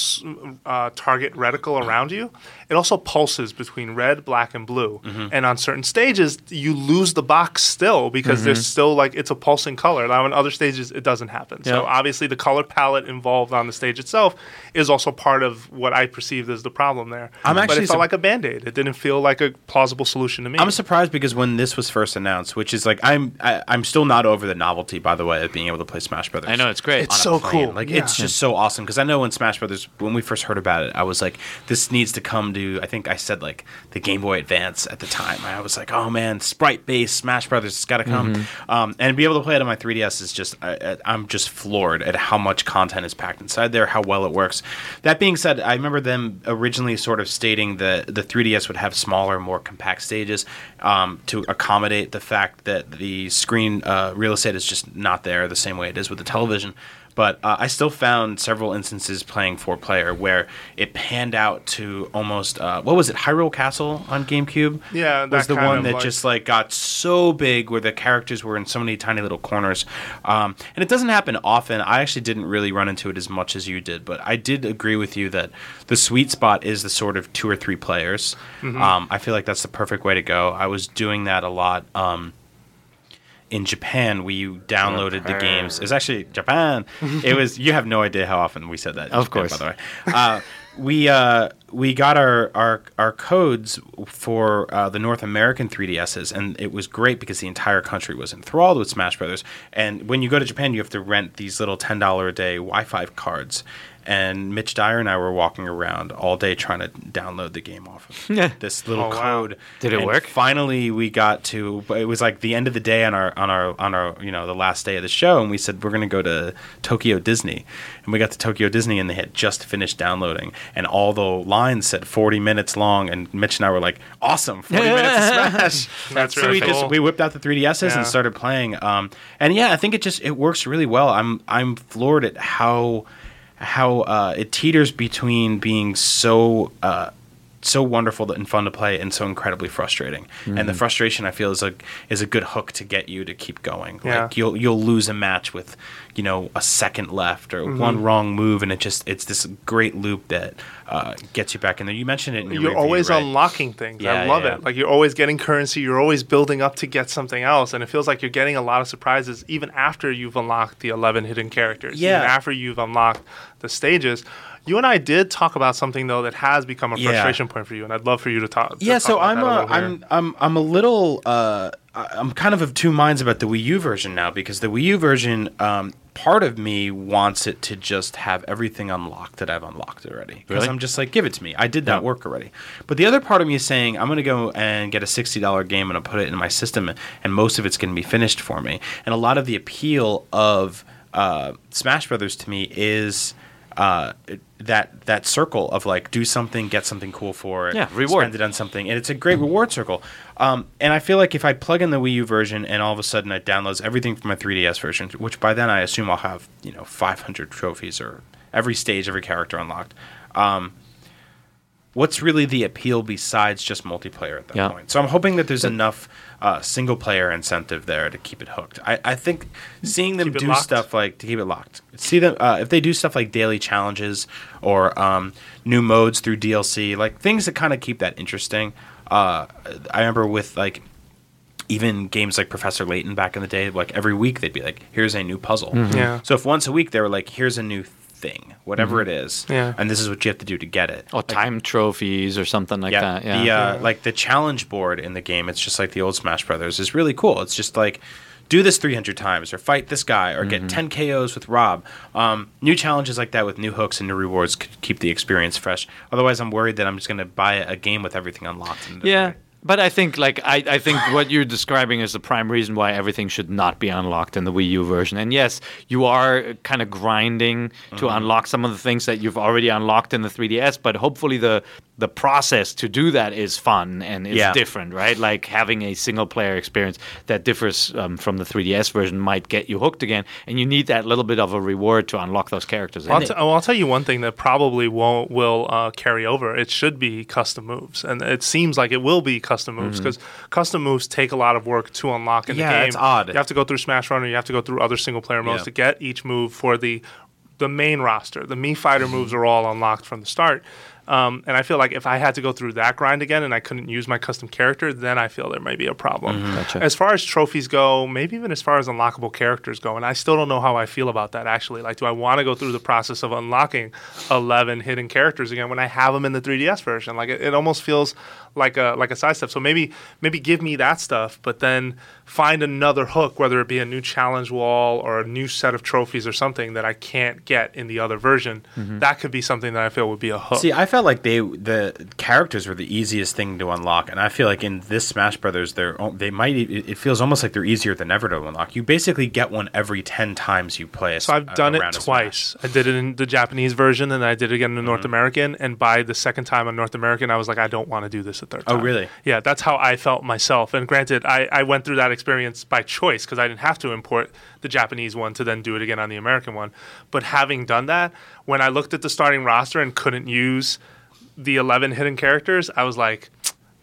uh, target reticle around you, it also pulses between red, black, and blue. Mm-hmm. And on certain stages, you lose the box still because Mm-hmm. there's still like it's a pulsing color. Now, on other stages, it doesn't happen. So obviously, the color palette involved on the stage itself is also part of what I perceived as the problem there. I'm but actually it felt sup- like a band aid. It didn't feel like a plausible solution to me. I'm surprised because when this was first announced, which is like I'm I, I'm still not got over the novelty, by the way, of being able to play Smash Brothers. I know it's great. It's so cool. Like Yeah. it's just so awesome because I know when Smash Brothers when we first heard about it, I was like, this needs to come to. I think I said like the Game Boy Advance at the time. I was like, oh man, sprite based Smash Brothers, it's got to come. Mm-hmm. Um, and be able to play it on my 3DS is just I, I- I'm just floored at how much content is packed inside there, how well it works. That being said, I remember them originally sort of stating that the 3DS would have smaller, more compact stages um, to accommodate the fact that the screen uh, real estate is just not there the same way it is with the television. But uh, I still found several instances playing four player where it panned out to almost uh, what was it Hyrule Castle on GameCube? Yeah, that was the one that like- just like got so big where the characters were in so many tiny little corners. Um, and it doesn't happen often. I actually didn't really run into it as much as you did, but I did agree with you that the sweet spot is the sort of two or three players. Mm-hmm. Um, I feel like that's the perfect way to go. I was doing that a lot. Um, in Japan, we downloaded the games. It's actually Japan. it was. You have no idea how often we said that. Of Japan, course. by the way. Uh, we uh, we got our, our our codes for uh, the North American 3DSs, and it was great because the entire country was enthralled with Smash Brothers. And when you go to Japan, you have to rent these little ten dollar a day Wi-Fi cards. And Mitch Dyer and I were walking around all day trying to download the game off of this little Oh, wow. code. Did it And work? Finally, we got to. but It was like the end of the day on our on our on our you know the last day of the show, and we said we're going to go to Tokyo Disney, and we got to Tokyo Disney, and they had just finished downloading, and all the lines said 40 minutes long, and Mitch and I were like, awesome, 40 minutes of Smash. That's right. so really we just we whipped out the 3DSs Yeah. and started playing. Um, and yeah, I think it just it works really well. I'm I'm floored at how how uh, it teeters between being so uh, so wonderful and fun to play and so incredibly frustrating. And Mm-hmm. the frustration I feel is a is a good hook to get you to keep going. Yeah. Like you'll you'll lose a match with you know a second left or Mm-hmm. one wrong move, and it just it's this great loop that uh, gets you back in there. You mentioned it in your you're review, always right? unlocking things. Yeah, I love yeah, it. Like you're always getting currency. You're always building up to get something else, and it feels like you're getting a lot of surprises even after you've unlocked the 11 hidden characters. Yeah. Even after you've unlocked the stages. You and I did talk about something though that has become a Yeah. frustration point for you, and I'd love for you to talk. to yeah talk so about i'm that a i'm i'm i'm a little uh i'm kind of of two minds about the wii u version now because the wii u version um part of me wants it to just have everything unlocked that i've unlocked already because Really? i'm just like give it to me i did that Yeah. work already but the other part of me is saying i'm going to go and get a $60 game and i'll put it in my system and most of it's going to be finished for me and a lot of the appeal of uh, smash brothers to me is uh, that that circle of like do something, get something cool for it, Yeah, reward. spend it on something, and it's a great reward circle. Um, and I feel like if I plug in the Wii U version and all of a sudden it downloads everything from my 3DS version, which by then I assume I'll have you know 500 trophies or every stage, every character unlocked. Um, what's really the appeal besides just multiplayer at that Yeah. point? So I'm hoping that there's enough uh, single player incentive there to keep it hooked. I, I think seeing them Keep do locked? stuff like to keep it locked. See them uh, if they do stuff like daily challenges or um, new modes through DLC, like things that kind of keep that interesting. Uh, I remember with like even games like Professor Layton back in the day, like every week they'd be like, "Here's a new puzzle." Yeah. So if once a week they were like, "Here's a new thing, whatever it is, Yeah. and this is what you have to do to get it." Or time trophies or something like yeah, that. Yeah. the uh, like the challenge board in the game. It's just like the old Smash Brothers. is really cool. It's just like do this 300 times or fight this guy or Mm-hmm. get 10 KOs with Rob. Um, new challenges like that with new hooks and new rewards could keep the experience fresh. Otherwise, I'm worried that I'm just going to buy a game with everything unlocked. And Yeah. But I think like I, I think what you're describing is the prime reason why everything should not be unlocked in the Wii U version. And yes, you are kind of grinding to Mm-hmm. unlock some of the things that you've already unlocked in the 3DS, but hopefully the the process to do that is fun and is Yeah. different, right? Like having a single player experience that differs um, from the 3DS version might get you hooked again, and you need that little bit of a reward to unlock those characters. I'll, t- well, I'll tell you one thing that probably won't will uh, carry over. It should be custom moves, and it seems like it will be custom moves because custom moves take a lot of work to unlock in Yeah, the game. it's odd. You have to go through Smash Run, or you have to go through other single player modes Yeah. to get each move for the the main roster. The Mii Fighter moves are all unlocked from the start. Um, and I feel like if I had to go through that grind again and I couldn't use my custom character, then I feel there might be a problem. Gotcha. As far as trophies go, maybe even as far as unlockable characters go, and I still don't know how I feel about that actually. Like, do I want to go through the process of unlocking 11 hidden characters again when I have them in the 3DS version? Like, it, it almost feels like a like a sidestep. So maybe maybe give me that stuff, but then find another hook, whether it be a new challenge wall or a new set of trophies or something that I can't get in the other version. That could be something that I feel would be a hook. See, I felt like they the characters were the easiest thing to unlock, and I feel like in this Smash Brothers, they're they might it feels almost like they're easier than ever to unlock. You basically get one every ten times you play. A, So I've done it twice. I did it in the Japanese version, and I did it again in the Mm-hmm. North American. And by the second time on North American, I was like, I don't want to do this a third Oh, really? Yeah, that's how I felt myself. And granted, I, I went through that experience by choice because I didn't have to import the Japanese one to then do it again on the American one. But having done that, when I looked at the starting roster and couldn't use the 11 hidden characters, I was like,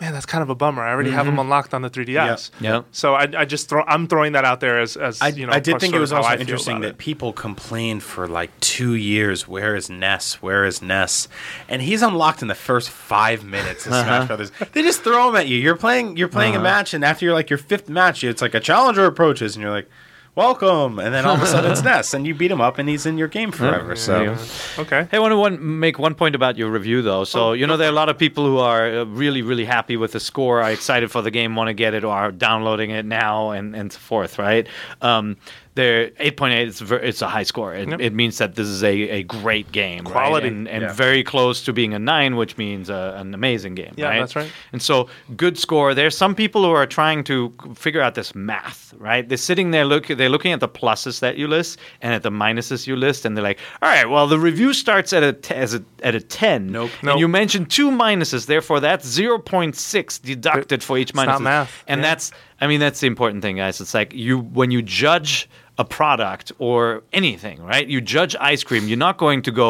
man, that's kind of a bummer. I already have them unlocked on the 3DS. Yeah. So I, I just throw, I'm throwing that out there as, as I, you know. I did think it was also interesting that it. people complained for like two years. Where is Ness? Where is Ness? And he's unlocked in the first five minutes of Uh-huh. Smash Brothers. They just throw him at you. You're playing. You're playing a match, and after you're like your fifth match, it's like a challenger approaches, and you're like, "Welcome!" And then all of a sudden it's Ness, and you beat him up, and he's in your game forever. There So you. Okay. Hey, I want to one, make one point about your review, though. So, Oh, you know, there are a lot of people who are uh, really, really happy with the score, are excited for the game, want to get it, or are downloading it now, and, and so forth, right? Um, they're 8.8, it's, ver- it's a high score. It, Yep. it means that this is a, a great game. right? Quality. And, and Yeah. very close to being a 9, which means uh, an amazing game, Yeah, right? that's right. And so, good score. There's some people who are trying to figure out this math, right? They're sitting there, look, they're looking at the pluses that you list and at the minuses you list, and they're like, all right, well, the review starts at a, t- as a, at a 10. Nope. And you mentioned two minuses, therefore that's 0.6 deducted for each minus. math, And yeah. that's, I mean, that's the important thing, guys. It's like you, when you judge a product or anything, right? You judge ice cream. You're not going to go,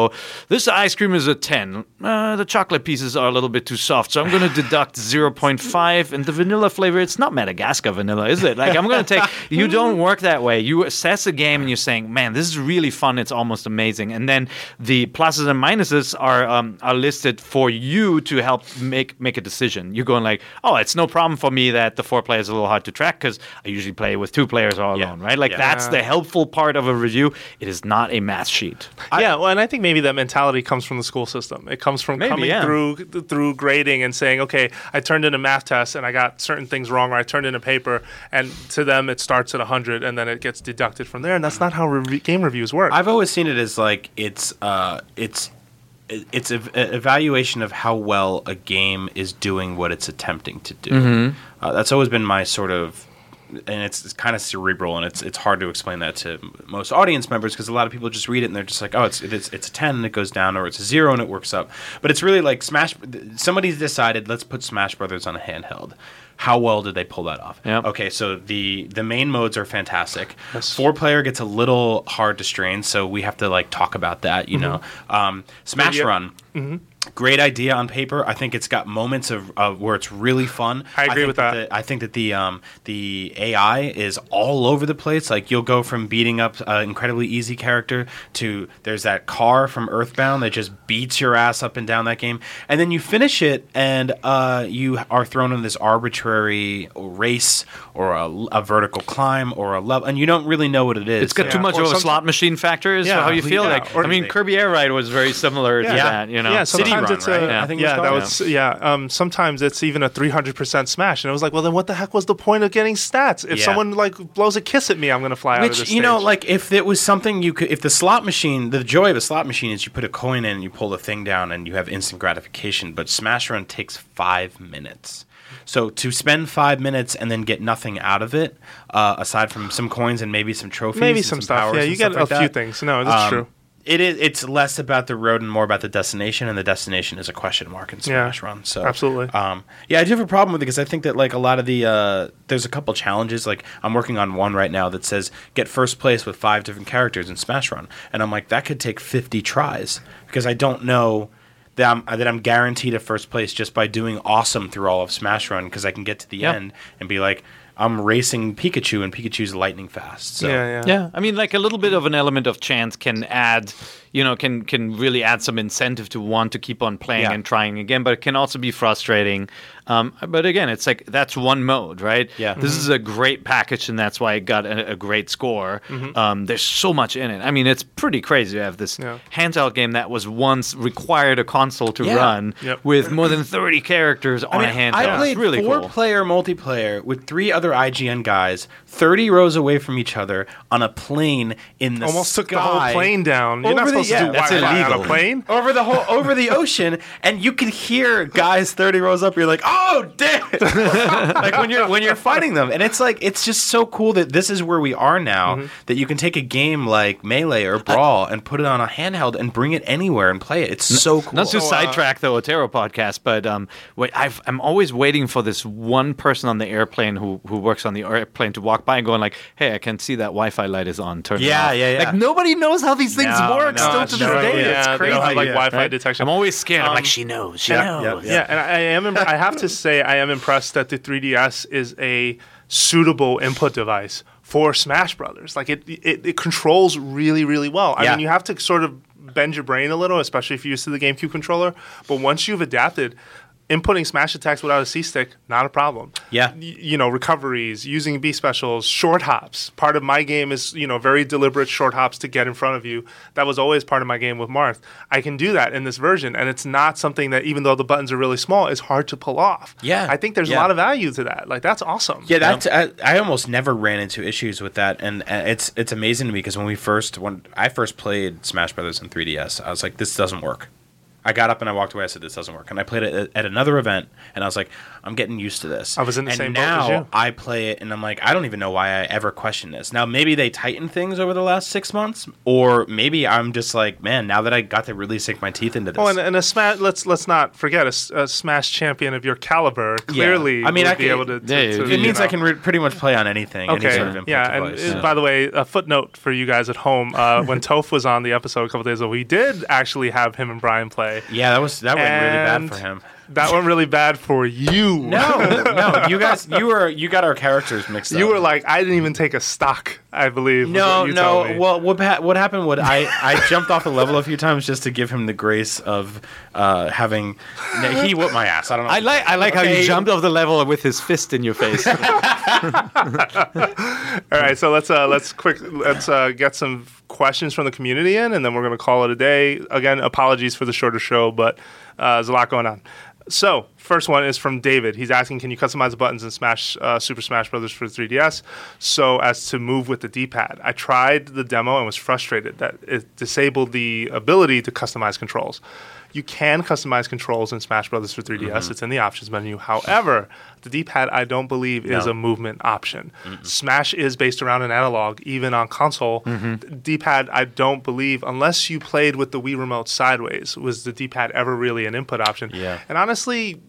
this ice cream is a 10. Uh, the chocolate pieces are a little bit too soft, so I'm going to deduct 0.5. And the vanilla flavor, it's not Madagascar vanilla, is it? Like, I'm going to take, you don't work that way. You assess a game and you're saying, man, this is really fun. It's almost amazing. And then the pluses and minuses are, um, are listed for you to help make, make a decision. You're going like, oh, it's no problem for me that the four players are a little hard to track because I usually play with two players all Yeah. alone, right? Like, Yeah. that's the helpful part of a review. It is not a math sheet. yeah, well, and I think maybe that mentality comes from the school system. It comes from Maybe, coming yeah. through through grading and saying, okay, I turned in a math test and I got certain things wrong, or I turned in a paper, and to them it starts at 100 and then it gets deducted from there, and that's not how rev- game reviews work. I've always seen it as like it's uh, it's it's a, a evaluation of how well a game is doing what it's attempting to do. Mm-hmm. Uh, that's always been my sort of, and it's, it's kind of cerebral, and it's it's hard to explain that to most audience members because a lot of people just read it and they're just like, oh, it's it's it's a ten and it goes down, or it's a zero and it works up. But it's really like Smash. Somebody's decided let's put Smash Brothers on a handheld. How well did they pull that off? Yep. Okay, so the the main modes are fantastic. Yes. Four player gets a little hard to strain, so we have to like talk about that. You know, um, Smash yeah. Run. Great idea on paper. I think it's got moments of, of where it's really fun. I agree think with that. the- I think that the um, the AI is all over the place. Like you'll go from beating up an incredibly easy character to there's that car from Earthbound that just beats your ass up and down that game, and then you finish it and uh, you are thrown in this arbitrary race or a, a vertical climb or a level, and you don't really know what it is. It's got Yeah. too much Or of a slot machine factor, is Yeah, how you feel yeah, like. or- I mean, Kirby Air Ride was very similar to Yeah. that, you know? Yeah, City sometimes Run, it's a? Yeah. I think it was yeah, that called. was yeah. Um, sometimes it's even a 300% smash, and I was like, well, then what the heck was the point of getting stats? If Yeah. someone like blows a kiss at me, I'm gonna fly out of Which this you know, like if it was something you could, if the slot machine, the joy of a slot machine is you put a coin in, and you pull the thing down, and you have instant gratification. But Smash Run takes five minutes. So to spend five minutes and then get nothing out of it, uh, aside from some coins and maybe some trophies, maybe and some stuff. powers Yeah, you get stuff a like few that, things. No, that's um, true. It is. It's less about the road and more about the destination, and the destination is a question mark in Yeah, Smash Run. So absolutely. um, yeah, I do have a problem with it because I think that like a lot of the uh, there's a couple challenges. Like I'm working on one right now that says get first place with five different characters in Smash Run, and I'm like that could take 50 tries because I don't know that I'm that I'm guaranteed a first place just by doing awesome through all of Smash Run because I can get to the Yeah. end and be like I'm racing Pikachu and Pikachu's lightning fast. So yeah, yeah, Yeah, I mean, like a little bit of an element of chance can add, you know can can really add some incentive to want to keep on playing Yeah. and trying again. But it can also be frustrating. Um, but again, it's like that's one mode, right? Yeah. This is a great package, and that's why it got a, a great score. Um, there's so much in it. I mean, it's pretty crazy to have this Yeah. handheld game that was once required a console to Yeah. run Yep. with more than 30 characters on I a mean, handheld. I played really four cool. player multiplayer with three other IGN guys, 30 rows away from each other on a plane in the Almost took the whole plane down. You're not Over the- supposed yeah, to do that's Wi-Fi on a illegal. plane. over the whole over the ocean and you can hear guys 30 rows up you're like oh damn like when you're when you're fighting them and it's like it's just so cool that this is where we are now Mm-hmm. that you can take a game like melee or brawl and put it on a handheld and bring it anywhere and play it it's so cool Not to So, uh, sidetrack the Otero podcast, but um, wait, I've, I'm always waiting for this one person on the airplane who, who works on the airplane to walk by and going like, "Hey, I can see that Wi-Fi light is on. Turn it Yeah, off." yeah, yeah. Like nobody knows how these things No, work no, still to this true. day. Yeah, it's they crazy. don't have like Yeah. Wi-Fi right? detection. I'm always scared. I'm Um, like, she knows. She yeah, knows. Yeah, and I, I am. im- I have to say, I am impressed that the 3DS is a suitable input device for Smash Brothers. Like it, it, it controls really, really well. I Yeah. mean, you have to sort of bend your brain a little, especially if you're used to the GameCube controller. But once you've adapted. Inputting smash attacks without a C stick, not a problem. Yeah. Y- you know, recoveries, using B specials, short hops. Part of my game is, you know, very deliberate short hops to get in front of you. That was always part of my game with Marth. I can do that in this version, and it's not something that, even though the buttons are really small, is hard to pull off. Yeah. I think there's a lot of value to that. Like, that's awesome. Yeah, that's I, I almost never ran into issues with that, and uh, it's it's amazing to me because when we first when I first played Smash Brothers in 3DS, I was like, this doesn't work. I got up and I walked away. I said, "This doesn't work." And I played it at, another event, and I was like, "I'm getting used to this." I was in the and same boat now as you. I play it, and I'm like, I don't even know why I ever questioned this. Now maybe they tightened things over the last six months, or maybe I'm just like, man, now that I got to really sink my teeth into this. Oh, and, and a smash. Let's let's not forget a Smash champion of your caliber. Clearly, I mean, would I be can- able to. to- Yeah, to, it you it means I can re- pretty much play on anything. any Okay. sort of input yeah, and device. uh, by the way, a footnote for you guys at home: uh, when Toph was on the episode a couple days ago, we did actually have him and Brian play. yeah, that was that went really bad for him. That went really bad for you. No, no, you guys, you were you got our characters mixed up. You were like, I didn't even take a stock. I believe. no, what you told no. me. Well, what ha- what happened? What I I jumped off the level a few times just to give him the grace of uh, having. No, he whooped my ass. I don't know. I like I like how Okay. you jumped off the level with his fist in your face. All right, so let's uh, let's quick let's uh, get some questions from the community in, and then we're gonna call it a day. Again, apologies for the shorter show, but uh, there's a lot going on. So, first one is from David. He's asking, can you customize the buttons in Smash uh, Super Smash Brothers for 3DS so as to move with the D-pad? I tried the demo and was frustrated that it disabled the ability to customize controls. You can customize controls in Smash Brothers for 3DS. It's in the options menu. However, the D-pad I don't believe is No. a movement option. Smash is based around an analog, even on console. Mm-hmm. D-pad I don't believe, unless you played with the Wii remote sideways, was the D-pad ever really an input option? Yeah. And honestly,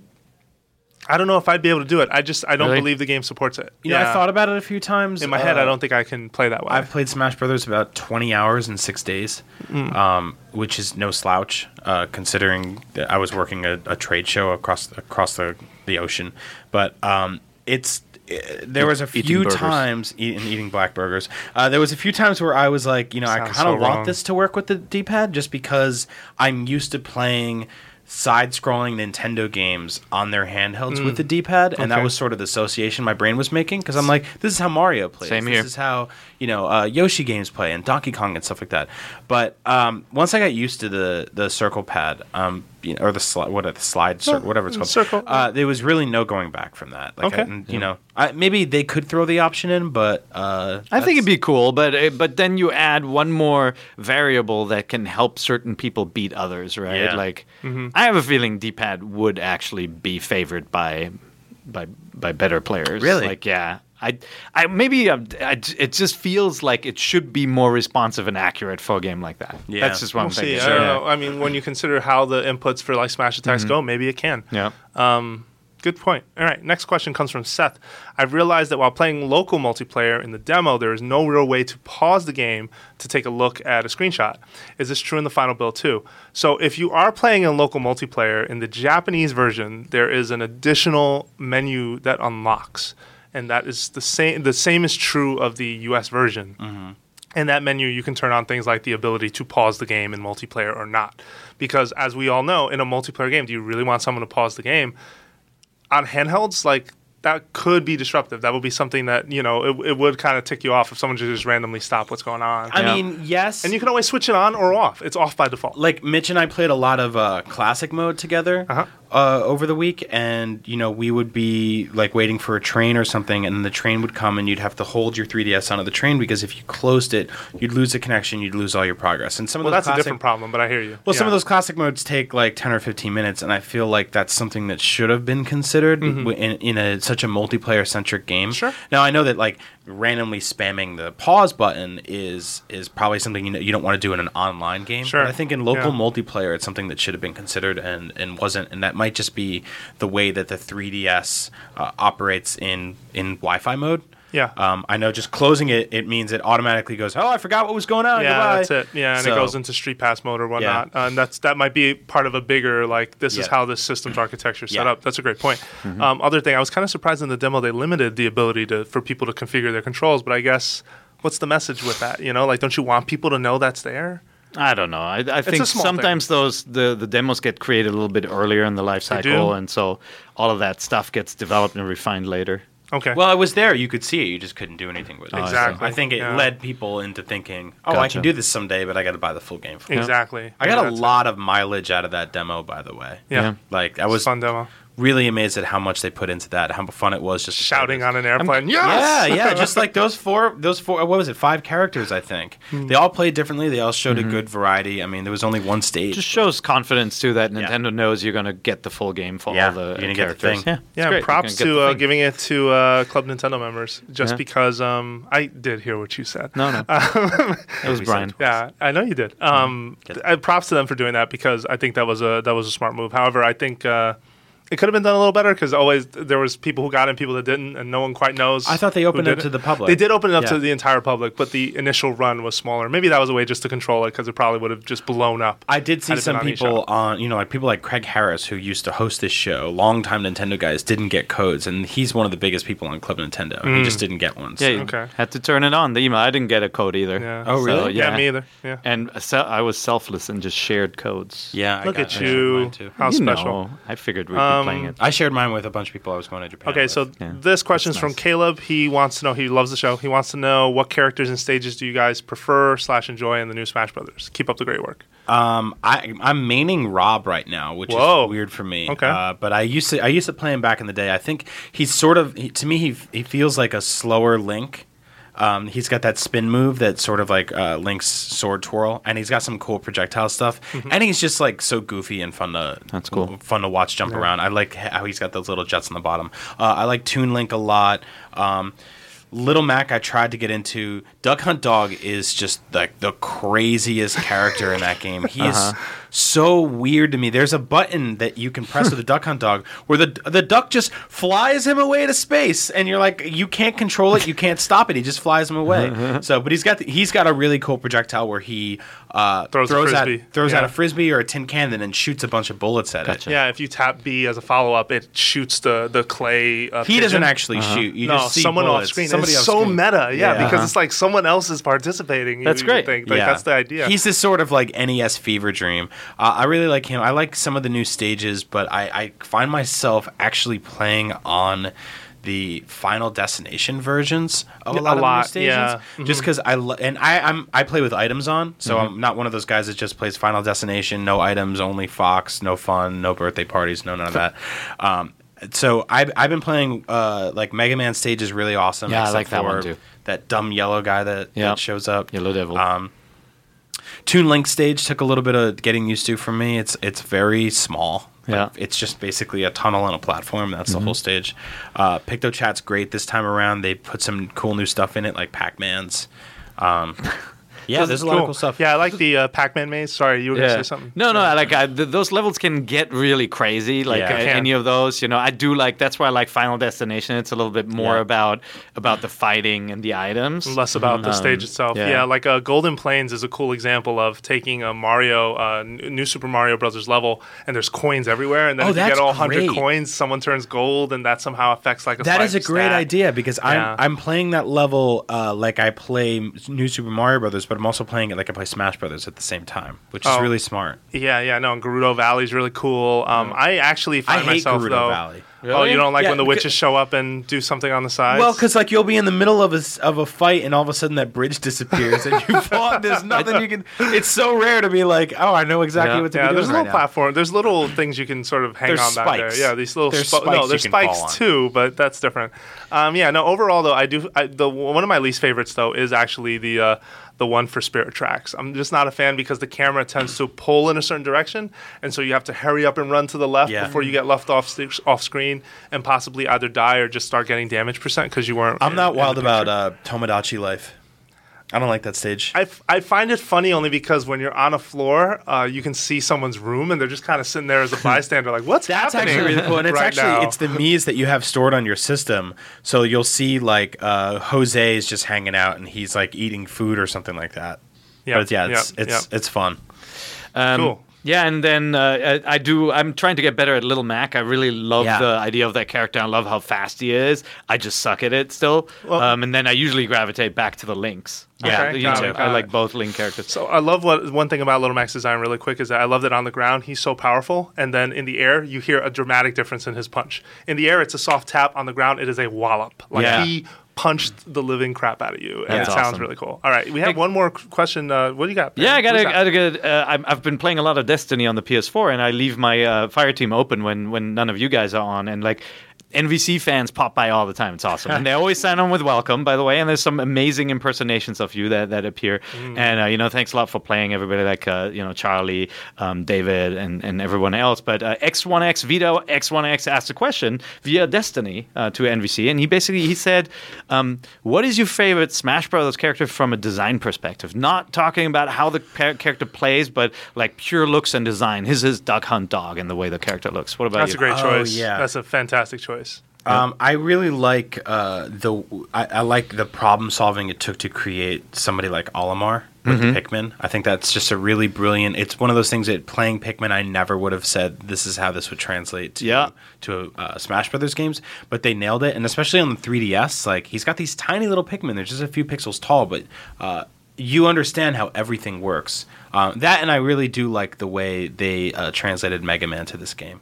I don't know if I'd be able to do it. I just I don't Really? believe the game supports it. You know, I thought about it a few times. in my head, Uh, I don't think I can play that way. I've played Smash Brothers about 20 hours in six days, Mm. um, which is no slouch, uh, considering that I was working a, a trade show across across the, the ocean. But um, it's uh, there was a Eating few burgers. times eating, eating black burgers. Uh, there was a few times where I was like, you know, I Sounds kind of so want wrong. this to work with the D-pad just because I'm used to playing side-scrolling Nintendo games on their handhelds with the D-pad, and that Mm. Was sort of the association my brain was making because I'm like, this is how Mario plays. Same this is how you know uh, Yoshi games play and Donkey Kong and stuff like that. But um, once I got used to the the circle pad, um, you know, or the slide, what the slide, cir- whatever it's called, circle. Uh, there was really no going back from that. Like, Okay. I, and, you know, I, maybe they could throw the option in, but uh, I think it'd be cool, but uh, but then you add one more variable that can help certain people beat others, right? Yeah. Like I have a feeling D-pad would actually be favored by by by better players. Really? Like yeah. I, I maybe uh, I, it just feels like it should be more responsive and accurate for a game like that. Yeah. That's just what I'm We'll see. thinking. I don't Yeah. know. I mean, when you consider how the inputs for like Smash attacks go, maybe it can. Yeah. Um, good point. All right, next question comes from Seth. I've realized that while playing local multiplayer in the demo, there is no real way to pause the game to take a look at a screenshot. Is this true in the final build too? So, if you are playing in local multiplayer in the Japanese version, there is an additional menu that unlocks, and that is the same. The same is true of the U.S. version. Mm-hmm. In that menu, you can turn on things like the ability to pause the game in multiplayer or not. Because as we all know, in a multiplayer game, do you really want someone to pause the game? On handhelds, like that could be disruptive. That would be something that you know it, it would kind of tick you off if someone just randomly stop what's going on. I Yeah. mean, yes. and you can always switch it on or off. It's off by default. like Mitch and I played a lot of uh, classic mode together Uh-huh. uh, over the week, and you know we would be like waiting for a train or something, and the train would come, and you'd have to hold your 3ds onto the train because if you closed it, you'd lose the connection, you'd lose all your progress. And some of Well, those that's a different problem, but I hear you. Well, some of those classic modes take like 10 or 15 minutes, and I feel like that's something that should have been considered w in, in a, such a multiplayer centric game. Sure. Now, I know that like randomly spamming the pause button is is probably something you, know, you don't want to do in an online game. Sure. But I think in local Yeah. multiplayer, it's something that should have been considered and, and wasn't. And that might just be the way that the 3DS uh, operates in, in Wi Fi mode. Yeah. Um, I know just closing it, it means it automatically goes, oh, I forgot what was going on. yeah, Goodbye." that's it. Yeah, and it goes into Street Pass mode or whatnot. Uh, and that's that might be part of a bigger like this is how this system's architecture is set Yeah. up. That's a great point. Um, other thing, I was kind of surprised in the demo they limited the ability to for people to configure their controls, but I guess what's the message with that? You know, like don't you want people to know that's there? I don't know. I think small sometimes those the, the demos get created a little bit earlier in the life cycle, and so all of that stuff gets developed and refined later. Okay. Well, it was there. You could see it. You just couldn't do anything with it. Oh, exactly. I think it Yeah. led people into thinking, "Oh, I can do this someday, but I got to buy the full game." For it. exactly. I got Maybe a that's it. lot of mileage out of that demo, by the way. Yeah. Yeah. Like I It was was fun demo. Really amazed at how much they put into that, how fun it was just Shouting on an airplane. Yeah, yes! yeah, just like those four, those four. What was it? Five characters, I think. Hmm. They all played differently. They all showed Mm-hmm. a good variety. I mean, there was only one stage. Just shows confidence too that Yeah. Nintendo knows you're going to get the full game for Yeah, all the you're gonna get the characters. thing. Yeah, Yeah, great. Props gonna get to the uh, giving it to uh, Club Nintendo members just Yeah. because um, I did hear what you said. No, no, it was Brian. Yeah, I know you did. Um, Get it. uh, props to them for doing that because I think that was a that was a smart move. However, I think uh, it could have been done a little better because always there was people who got it and people that didn't, and no one quite knows. I thought they opened it to the public. They did open it up to the entire public, but the initial run was smaller. Maybe that was a way just to control it because it probably would have just blown up. I did see had it been some on people on, you know, like people like Craig Harris, who used to host this show, longtime Nintendo guys, didn't get codes, and he's one of the biggest people on Club Nintendo. and He just didn't get one. so- Yeah, Okay. had to turn it on. The email. I didn't get a code either. Yeah. Oh, really? So, yeah. yeah, me either. Yeah. And se- I was selfless and just shared codes. yeah. I Look got- at you. mine, too. How You special. know, I figured we'd Um, be playing it. I shared mine with a bunch of people I was going to Japan. Okay, with. so Yeah. this question That's from nice. Caleb. He wants to know. He loves the show. He wants to know what characters and stages do you guys prefer slash enjoy in the new Smash Brothers. Keep up the great work. Um, I I'm maining R.O.B. right now, which Whoa. is weird for me. Okay. Uh, but I used to I used to play him back in the day. I think he's sort of he, to me he he feels like a slower Link. Um, he's got that spin move that sort of like uh, Link's sword twirl, and he's got some cool projectile stuff. And he's just like so goofy and fun to That's cool. fun to watch jump around. I like how he's got those little jets on the bottom. Uh, I like Toon Link a lot. Um, Little Mac, I tried to get into. Duck Hunt Dog is just like the craziest character in that game. He is so weird to me. There's a button that you can press with the Duck Hunt Dog where the the duck just flies him away to space, and you're like, you can't control it, you can't stop it. He just flies him away. so, but he's got the, he's got a really cool projectile where he uh, Throws a out frisbee. throws out a frisbee or a tin can, and then shoots a bunch of bullets at Gotcha. it. Yeah, if you tap B as a follow up, it shoots the the clay. Uh, He doesn't pigeon. actually shoot. You no, just see someone off screen. Somebody it's off so screen. meta, yeah, Yeah. because it's like someone else is participating. you- That's you great. think. Like, That's the idea. He's this sort of like NES fever dream. Uh, I really like him. I like some of the new stages, but I, I find myself actually playing on the Final Destination versions of a A lot of the lot, new stages. yeah. Just because I lo- and I I'm I play with items on, so I'm not one of those guys that just plays Final Destination, no items, only Fox, no fun, no birthday parties, no none of that. Um, so I've, I've been playing uh, like Mega Man stage is really awesome. Yeah, I except like that one too. That dumb yellow guy that, Yeah. that shows up. Yellow Devil. Um, Toon Link stage took a little bit of getting used to for me. It's it's very small. Like, Yeah. it's just basically a tunnel and a platform. That's the whole stage. Uh, PictoChat's great this time around. They put some cool new stuff in it, like Pac Man's. Um, Yeah, there's a lot of cool stuff. Yeah, I like the uh, Pac-Man maze. Sorry, you were gonna say something. No, no, I like I, th- those levels can get really crazy. Like Yeah. uh, any of those, you know, I do like. That's why I like Final Destination. It's a little bit more Yeah. about about the fighting and the items. less about the Um, stage itself. yeah. Yeah, like uh, Golden Plains is a cool example of taking a Mario, uh, n- new Super Mario Brothers level, and there's coins everywhere, and then Oh, if you get all hundred coins, someone turns gold, and that somehow affects like a. That is a great stat. idea because Yeah. I'm I'm playing that level uh, like I play New Super Mario Brothers, but I'm also playing it like I play Smash Brothers at the same time, which is Oh. really smart. Yeah, yeah, no, and Gerudo Valley is really cool. Um, I actually I find hate myself Gerudo though. Valley. Oh, you don't like Yeah, when the witches show up and do something on the side? Well, because like you'll be in the middle of a of a fight, and all of a sudden that bridge disappears, and you fall. There's nothing you can. It's so rare to be like, oh, I know exactly Yeah. what to yeah, be there's right little now. platform. There's little things you can sort of hang There's on back there. Yeah, these little There's spi- spikes no, there's spikes too, but that's different. Um, yeah, no. Overall, though, I do. I, the one of my least favorites though is actually the uh, the one for Spirit Tracks. I'm just not a fan because the camera tends to pull in a certain direction, and so you have to hurry up and run to the left Yeah. before you get left off st- off screen and possibly either die or just start getting damage percent because you weren't. I'm in- not wild about uh, Tomodachi Life. I don't like that stage. I, f- I find it funny only because when you're on a floor, uh, you can see someone's room and they're just kind of sitting there as a bystander, like, "What's That's happening?" actually really cool, and it's right actually now? it's the Mii's that you have stored on your system. So you'll see like uh, Jose is just hanging out, and he's like eating food or something like that. Yep, but it's, yeah, it's yep, it's yep. it's fun. Um, Cool. Yeah, and then uh, I, I do. I'm trying to get better at Little Mac. I really love Yeah. the idea of that character. I love how fast he is. I just suck at it still. um, and then I usually gravitate back to the links. Yeah, you got know, I like both link characters. So I love what one thing about Little Mac's design really quick is that I love that on the ground he's so powerful, and then in the air you hear a dramatic difference in his punch. In the air it's a soft tap. On the ground it is a wallop. Like Yeah. he punched the living crap out of you, and That's it sounds awesome. really cool. All right, we have one more question. Uh, what do you got? Yeah, I got What's a, that? I got a, uh, I'm- I've been playing a lot of Destiny on the PS4, and I leave my uh, fire team open when when none of you guys are on, and like. NVC fans pop by all the time. It's awesome, and they always sign on with welcome, by the way. And there's some amazing impersonations of you that, that appear. Mm. And uh, you know, thanks a lot for playing everybody like uh, you know Charlie, um, David, and, and everyone else. But uh, X1X Vito X1X asked a question via Destiny uh, to NVC, and he basically he said, um, "What is your favorite Smash Brothers character from a design perspective? Not talking about how the par- character plays, but like pure looks and design. His is Duck Hunt Dog and the way the character looks. What about That's you? That's a great Oh, choice. yeah. that's a fantastic choice. Um, I really like uh, the I, I like the problem solving it took to create somebody like Olimar with Pikmin. I think that's just a really brilliant. It's one of those things that playing Pikmin, I never would have said this is how this would translate to Yeah. to uh, Smash Brothers games, but they nailed it, and especially on the 3DS, like he's got these tiny little Pikmin. They're just a few pixels tall, but. Uh, you understand how everything works. Um, that and I really do like the way they uh, translated Mega Man to this game.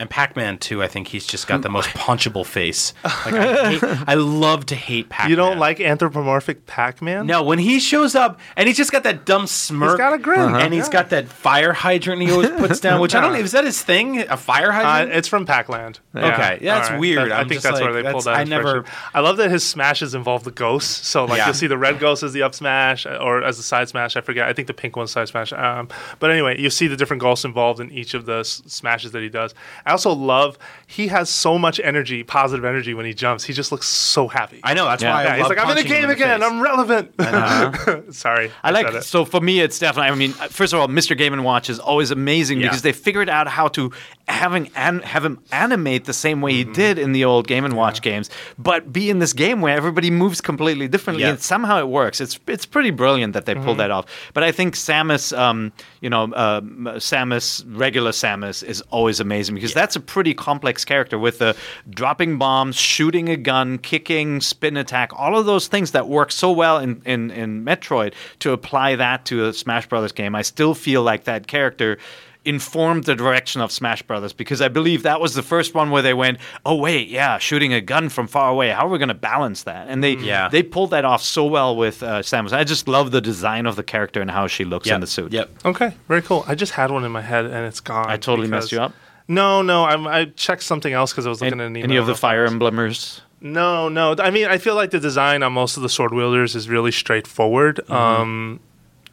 And Pac-Man too. I think he's just got the most punchable face. Like I, hate, I love to hate Pac-Man. You don't like anthropomorphic Pac-Man? No, when he shows up and he's just got that dumb smirk. He's got a grin. and he's Yeah. got that fire hydrant he always puts down. Which I don't. Is that his thing? A fire Uh, hydrant? it's from Pac-Land. Okay, yeah, that's All weird. That- I I'm think just that's like, where they pulled that's- that. I never- inspiration. I love that his smashes involve the ghosts. So like Yeah. you'll see the red ghost as the up smash or as the side smash. I forget. I think the pink one's side smash. Um, but anyway, you see the different ghosts involved in each of the s- smashes that he does. I also love he has so much energy, positive energy when he jumps. He just looks so happy. I know. That's Yeah. why I yeah, he's love like, I'm in the punching him game again. face." I'm relevant. Sorry, I like said it. so for me it's definitely I mean first of all Mr. Game and Watch is always amazing Yeah. because they figured out how to having an, have him animate the same way Mm-hmm. he did in the old Game and Watch games but be in this game where everybody moves completely differently Yeah. and somehow it works it's it's pretty brilliant that they Mm-hmm. pulled that off but I think Samus um, you know uh, Samus regular Samus is always amazing because that's a pretty complex character with the dropping bombs shooting a gun kicking spin attack all of those things that work so well in, in, in Metroid to apply that to a Smash Brothers game, I still feel like that character informed the direction of Smash Brothers because I believe that was the first one where they went, "Oh wait, yeah, shooting a gun from far away. How are we going to balance that?" And they Yeah. they pulled that off so well with uh, Samus. I just love the design of the character and how she looks Yep. in the suit. Yep. Okay, very cool. I just had one in my head and it's gone. I totally messed you up. No, no, I'm, I checked something else because I was looking Any, at an email. any of the Fire. Emblemers? No, no. I mean, I feel like the design on most of the sword wielders is really straightforward. Mm-hmm. Um,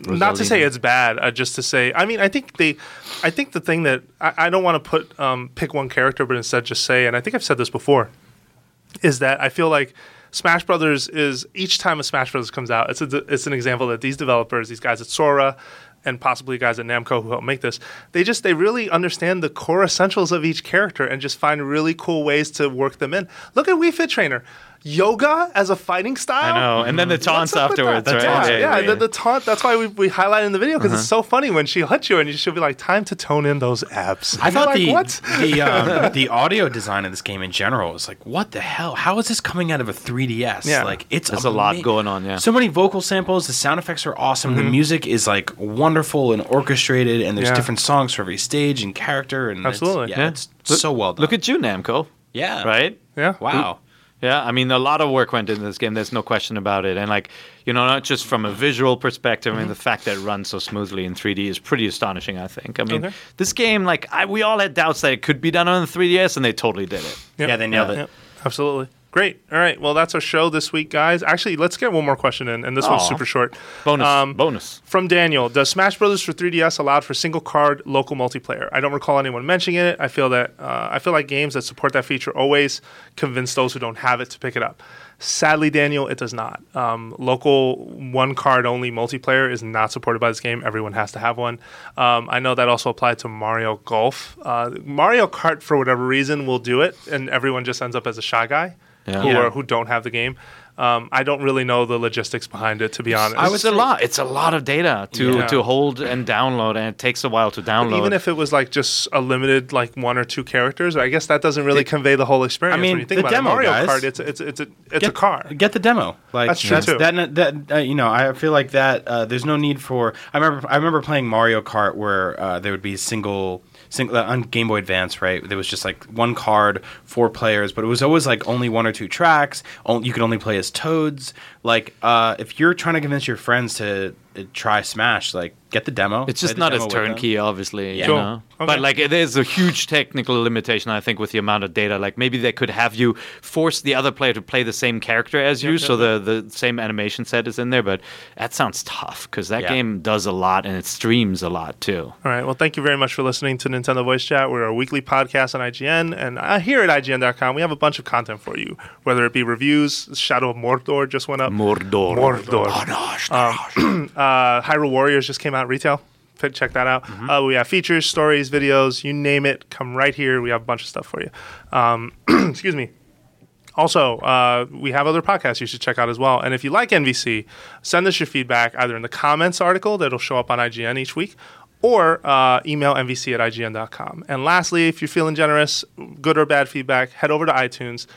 not to say it's bad, uh, just to say. I mean, I think they, I think the thing that I, I don't want to put um, pick one character, but instead just say, and I think I've said this before, is that I feel like Smash Brothers is each time a Smash Brothers comes out, it's a, it's an example that these developers, these guys at Sora, and possibly guys at Namco who helped make this, they just they really understand the core essentials of each character and just find really cool ways to work them in. Look at Wii Fit Trainer. Yoga as a fighting style. I know. And then the taunts What's up with afterwards, that? right? Yeah, Yeah, yeah, yeah, The, the taunt. That's why we, we highlight in the video because Uh-huh. it's so funny when she hits you and she'll be like, "Time to tone in those abs." I thought like, the what? the um, the audio design of this game in general was like, what the hell? How is this coming out of a 3DS? Yeah. Like it's There's a lot ama- going on, yeah. So many vocal samples. The sound effects are awesome. The music is like wonderful and orchestrated, and there's Yeah. different songs for every stage and character. And it's- Absolutely. yeah, Yeah. it's Look- so well done. Look at you, Namco. yeah, Right? yeah. Wow. Yeah, I mean, a lot of work went into this game. There's no question about it. And, like, you know, not just from a visual perspective, I mean, mm-hmm. the fact that it runs so smoothly in 3D is pretty astonishing, I think. I mean, Okay. this game, like, I, we all had doubts that it could be done on the 3DS, and they totally did it. Yep. Yeah, they nailed it. Yep. Absolutely. Great. All right. Well, that's our show this week, guys. Actually, let's get one more question in, and this one's super short. Bonus. Um, bonus. From Daniel, does Smash Brothers for 3DS allowed for single card local multiplayer? I don't recall anyone mentioning it. I feel that uh, I feel like games that support that feature always convince those who don't have it to pick it up. Sadly, Daniel, it does not. Um, local one card only multiplayer is not supported by this game. Everyone has to have one. Um, I know that also applied to Mario Golf. Uh, Mario Kart, for whatever reason, will do it, and everyone just ends up as a shy guy Yeah. who Yeah. are who don't have the game. Um, I don't really know the logistics behind it, to be honest. it's a lot. It's a lot of data to, Yeah. to hold and download, and it takes a while to download. Even if it was like just a limited like one or two characters, I guess that doesn't really convey the whole experience. I mean, when you think the about demo, it. Mario guys. Kart, it's a, it's it's a it's get, a car. Get the demo. Like That's true, too. That that uh, you know, I feel like that. Uh, there's no need for. I remember I remember playing Mario Kart where uh, there would be single. Single, on Game Boy Advance, right? There was just like one card, four players, but it was always like only one or two tracks. Only, you could only play as Toads. Like, uh, if you're trying to convince your friends to uh, try Smash, like get the demo. It's just not as turnkey, obviously. You Sure. know? Okay. But like, it is a huge technical limitation, I think, with the amount of data. Like, maybe they could have you force the other player to play the same character as you, so the the same animation set is in there. But that sounds tough because that Yeah. game does a lot and it streams a lot too. All right. Well, thank you very much for listening to Nintendo Voice Chat. We're a weekly podcast on IGN, and uh, here at IGN.com, we have a bunch of content for you. Whether it be reviews, Shadow of Mordor just went up. Mordor. Mordor. Um, uh, Hyrule Warriors just came out retail. Check that out. Uh, we have features, stories, videos, you name it. Come right here. We have a bunch of stuff for you. Um, excuse me. Also, uh, we have other podcasts you should check out as well. And if you like NVC, send us your feedback either in the comments article that'll show up on IGN each week or uh, email nvc at ign.com. And lastly, if you're feeling generous, good or bad feedback, head over to iTunes,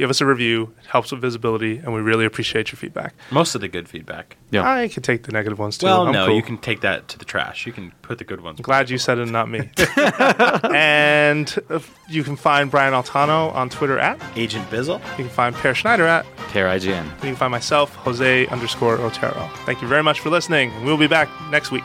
give us a review. It helps with visibility, and we really appreciate your feedback. Most of the good feedback. Yeah. I can take the negative ones too. Well, I'm no, cool. you can take that to the trash. You can put the good ones. Glad you said it, not me. and uh, you can find Brian Altano on Twitter at. Agent Bizzle. You can find Peer Schneider at. Peer IGN. You can find myself, Jose underscore Otero. Thank you very much for listening. We'll be back next week.